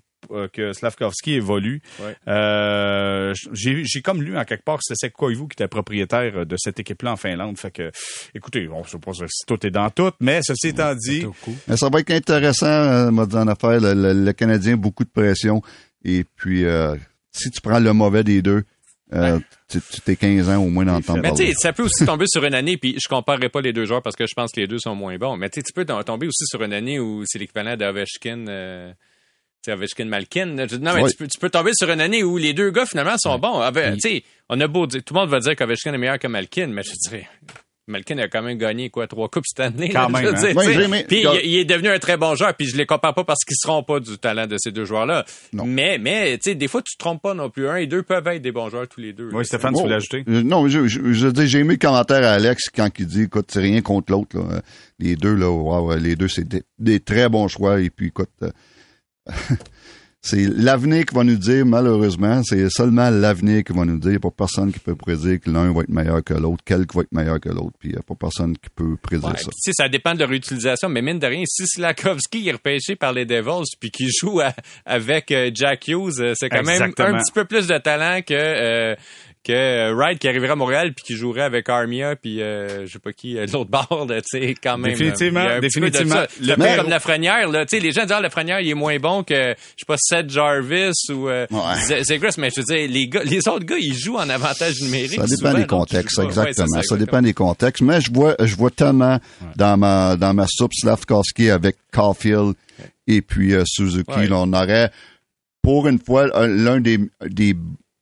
que Slavkovski évolue. Ouais. Euh, j'ai comme lu en quelque part que c'était Koivu qui était propriétaire de cette équipe-là en Finlande. Fait que, écoutez, on se pose si tout est dans tout, mais ceci étant dit. Mais ça va être intéressant, euh, m'a dit en affaire, le, le- le Canadien, beaucoup de pression. Et puis, euh, si tu prends le mauvais des deux, euh, tu t'es 15 ans au moins dans le temps de Mais tu sais, ça peut aussi tomber sur une année, puis je comparerai pas les deux joueurs parce que je pense que les deux sont moins bons. Mais tu sais, tu peux tom- tomber aussi sur une année où c'est l'équivalent euh, sais, Ovechkin Malkin. Non, mais tu, peux, tu peux tomber sur une année où les deux gars finalement sont bons. Ove- Tu sais, on a beau dire, tout le monde va dire qu'Ovechkin est meilleur que Malkin, mais je dirais. Malkin a quand même gagné quoi trois coupes cette année. Quand là, même, je veux hein. dire, Puis il, il est devenu un très bon joueur. Puis je les compare pas parce qu'ils seront pas du talent de ces deux joueurs-là. Non. Mais mais tu sais, des fois tu te trompes pas non plus. Un et deux peuvent être des bons joueurs tous les deux. là. oui, Stéphane, tu Oh, voulais ajouter? euh, Non, je, je, je dis, j'ai aimé le commentaire à Alex quand il dit, écoute, c'est rien contre l'autre. là. Les deux, là, wow, les deux, c'est des, des très bons choix. Et puis, écoute, euh, c'est l'avenir qui va nous dire, malheureusement, c'est seulement l'avenir qui va nous dire. Il n'y a pas personne qui peut prédire que l'un va être meilleur que l'autre, quel va être meilleur que l'autre. Puis, il n'y a pas personne qui peut prédire Ouais, ça. sais, ça dépend de leur utilisation, mais mine de rien, si Slakowski est repêché par les Devils puis qu'il joue à- avec euh, Jack Hughes, euh, c'est quand Exactement. même un petit peu plus de talent que euh, que euh, Wright qui arriverait à Montréal puis qui jouerait avec Armia puis euh, je sais pas qui euh, l'autre bord, tu sais, quand même. Définitivement, euh, définitivement. un peu Mais- comme Lafrenière, là, tu sais, les gens disent ah, Lafrenière, il est moins bon que je sais pas Seth Jarvis ou euh, Ouais. Z- Zegras, mais je veux dire les gars, les autres gars, ils jouent en avantage numérique. Ça dépend souvent, des contextes. Ouais, exactement. ça, ça, dépend des contextes. Mais je vois, je vois tellement dans ma dans ma soupe Slavkowski avec Caulfield et puis euh, Suzuki. Ouais. là, on aurait pour une fois un- l'un des des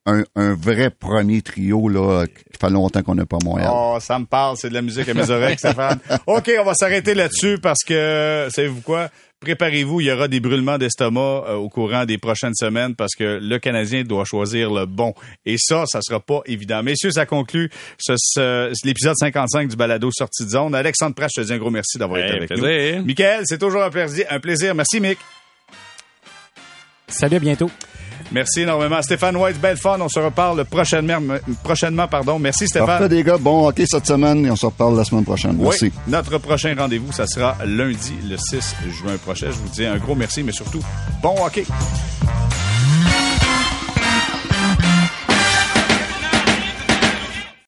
un, un vrai premier trio là qui fait longtemps qu'on n'a pas Montréal. Oh, ça me parle, c'est de la musique à mes oreilles, Stéphane. *laughs* OK, on va s'arrêter là-dessus parce que, savez-vous quoi? Préparez-vous, il y aura des brûlements d'estomac euh, au courant des prochaines semaines parce que le Canadien doit choisir le bon. Et ça, ça sera pas évident. Messieurs, ça conclut ce, ce- l'épisode 55 du balado Sortie de zone. Alexandre Pratt, je te dis un gros merci d'avoir été avec plaisir. nous. Michael, c'est toujours un plaisir. Un plaisir. Merci, Mick. Salut, à bientôt. Merci énormément. Stéphane White, belle fun. On se reparle prochainement. prochainement pardon. Merci, Stéphane. Parfait les gars, bon hockey cette semaine et on se reparle la semaine prochaine. Merci. Oui, notre prochain rendez-vous, ça sera lundi, le 6 juin prochain. Je vous dis un gros merci, mais surtout, bon hockey.